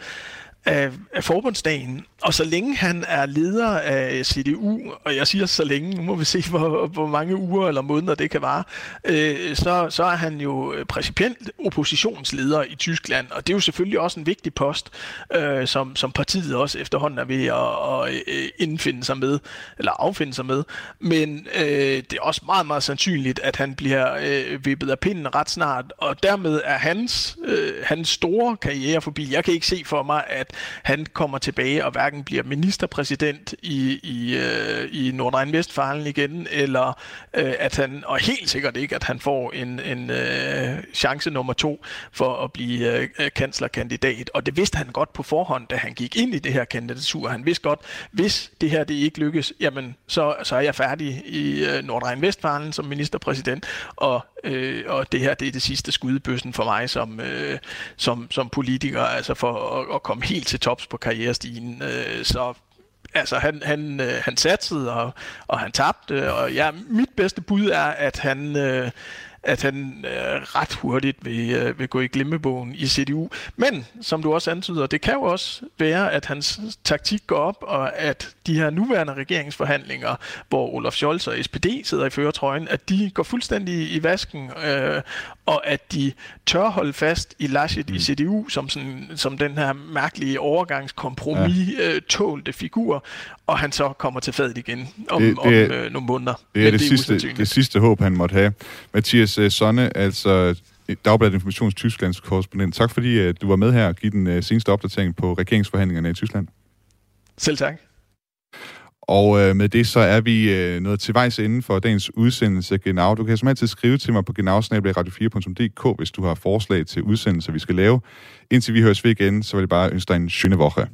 S7: af, af forbundsdagen. Og så længe han er leder af CDU, og jeg siger så længe, nu må vi se, hvor, hvor mange uger eller måneder det kan vare, øh, så, så er han jo principielt oppositionsleder i Tyskland, og det er jo selvfølgelig også en vigtig post, øh, som, som partiet også efterhånden er ved at, at øh, indfinde sig med, eller affinde sig med. Men øh, det er også meget, meget sandsynligt, at han bliver øh, vippet af pinden ret snart, og dermed er hans, øh, hans store karriere forbi. Jeg kan ikke se for mig, at han kommer tilbage og hverken bliver ministerpræsident i, i, øh, i Nordrhein-Westfalen igen, eller øh, at han, og helt sikkert ikke, at han får en, en øh, chance nummer to for at blive øh, øh, kanslerkandidat. Og det vidste han godt på forhånd, da han gik ind i det her kandidatur. Han vidste godt, hvis det her det ikke lykkes, jamen så, så er jeg færdig i øh, Nordrhein-Westfalen som ministerpræsident, og, øh, og det her det er det sidste skudebøssen for mig som, øh, som, som politiker, altså for at, at komme helt til tops på karrierestigen. Øh, så altså han, han, øh, han satsede, og, og han tabte, og ja, mit bedste bud er, at han, øh, at han øh, ret hurtigt vil, øh, vil gå i glemmebogen i CDU. Men, som du også antyder, det kan jo også være, at hans taktik går op, og at de her nuværende regeringsforhandlinger, hvor Olaf Scholz og SPD sidder i føretrøjen, at de går fuldstændig i vasken, øh, og at de tør holde fast i Laschet mm. i CDU som, sådan, som den her mærkelige overgangskompromis ja. øh, tålte figur, og han så kommer til fadet igen om, det, det, om øh, nogle måneder.
S3: Det er, det, det, sidste, det sidste håb, han måtte have. Mathias uh, Sonne, altså Dagbladet Informations Tysklands korrespondent. Tak fordi uh, du var med her og give den uh, seneste opdatering på regeringsforhandlingerne i Tyskland.
S7: Selv tak.
S3: Og øh, med det så er vi øh, nået til vejs inden for dagens udsendelse Genau. Du kan som altid skrive til mig på genau4.dk, hvis du har forslag til udsendelser, vi skal lave. Indtil vi høres ved igen, så vil jeg bare ønske dig en skønne woche.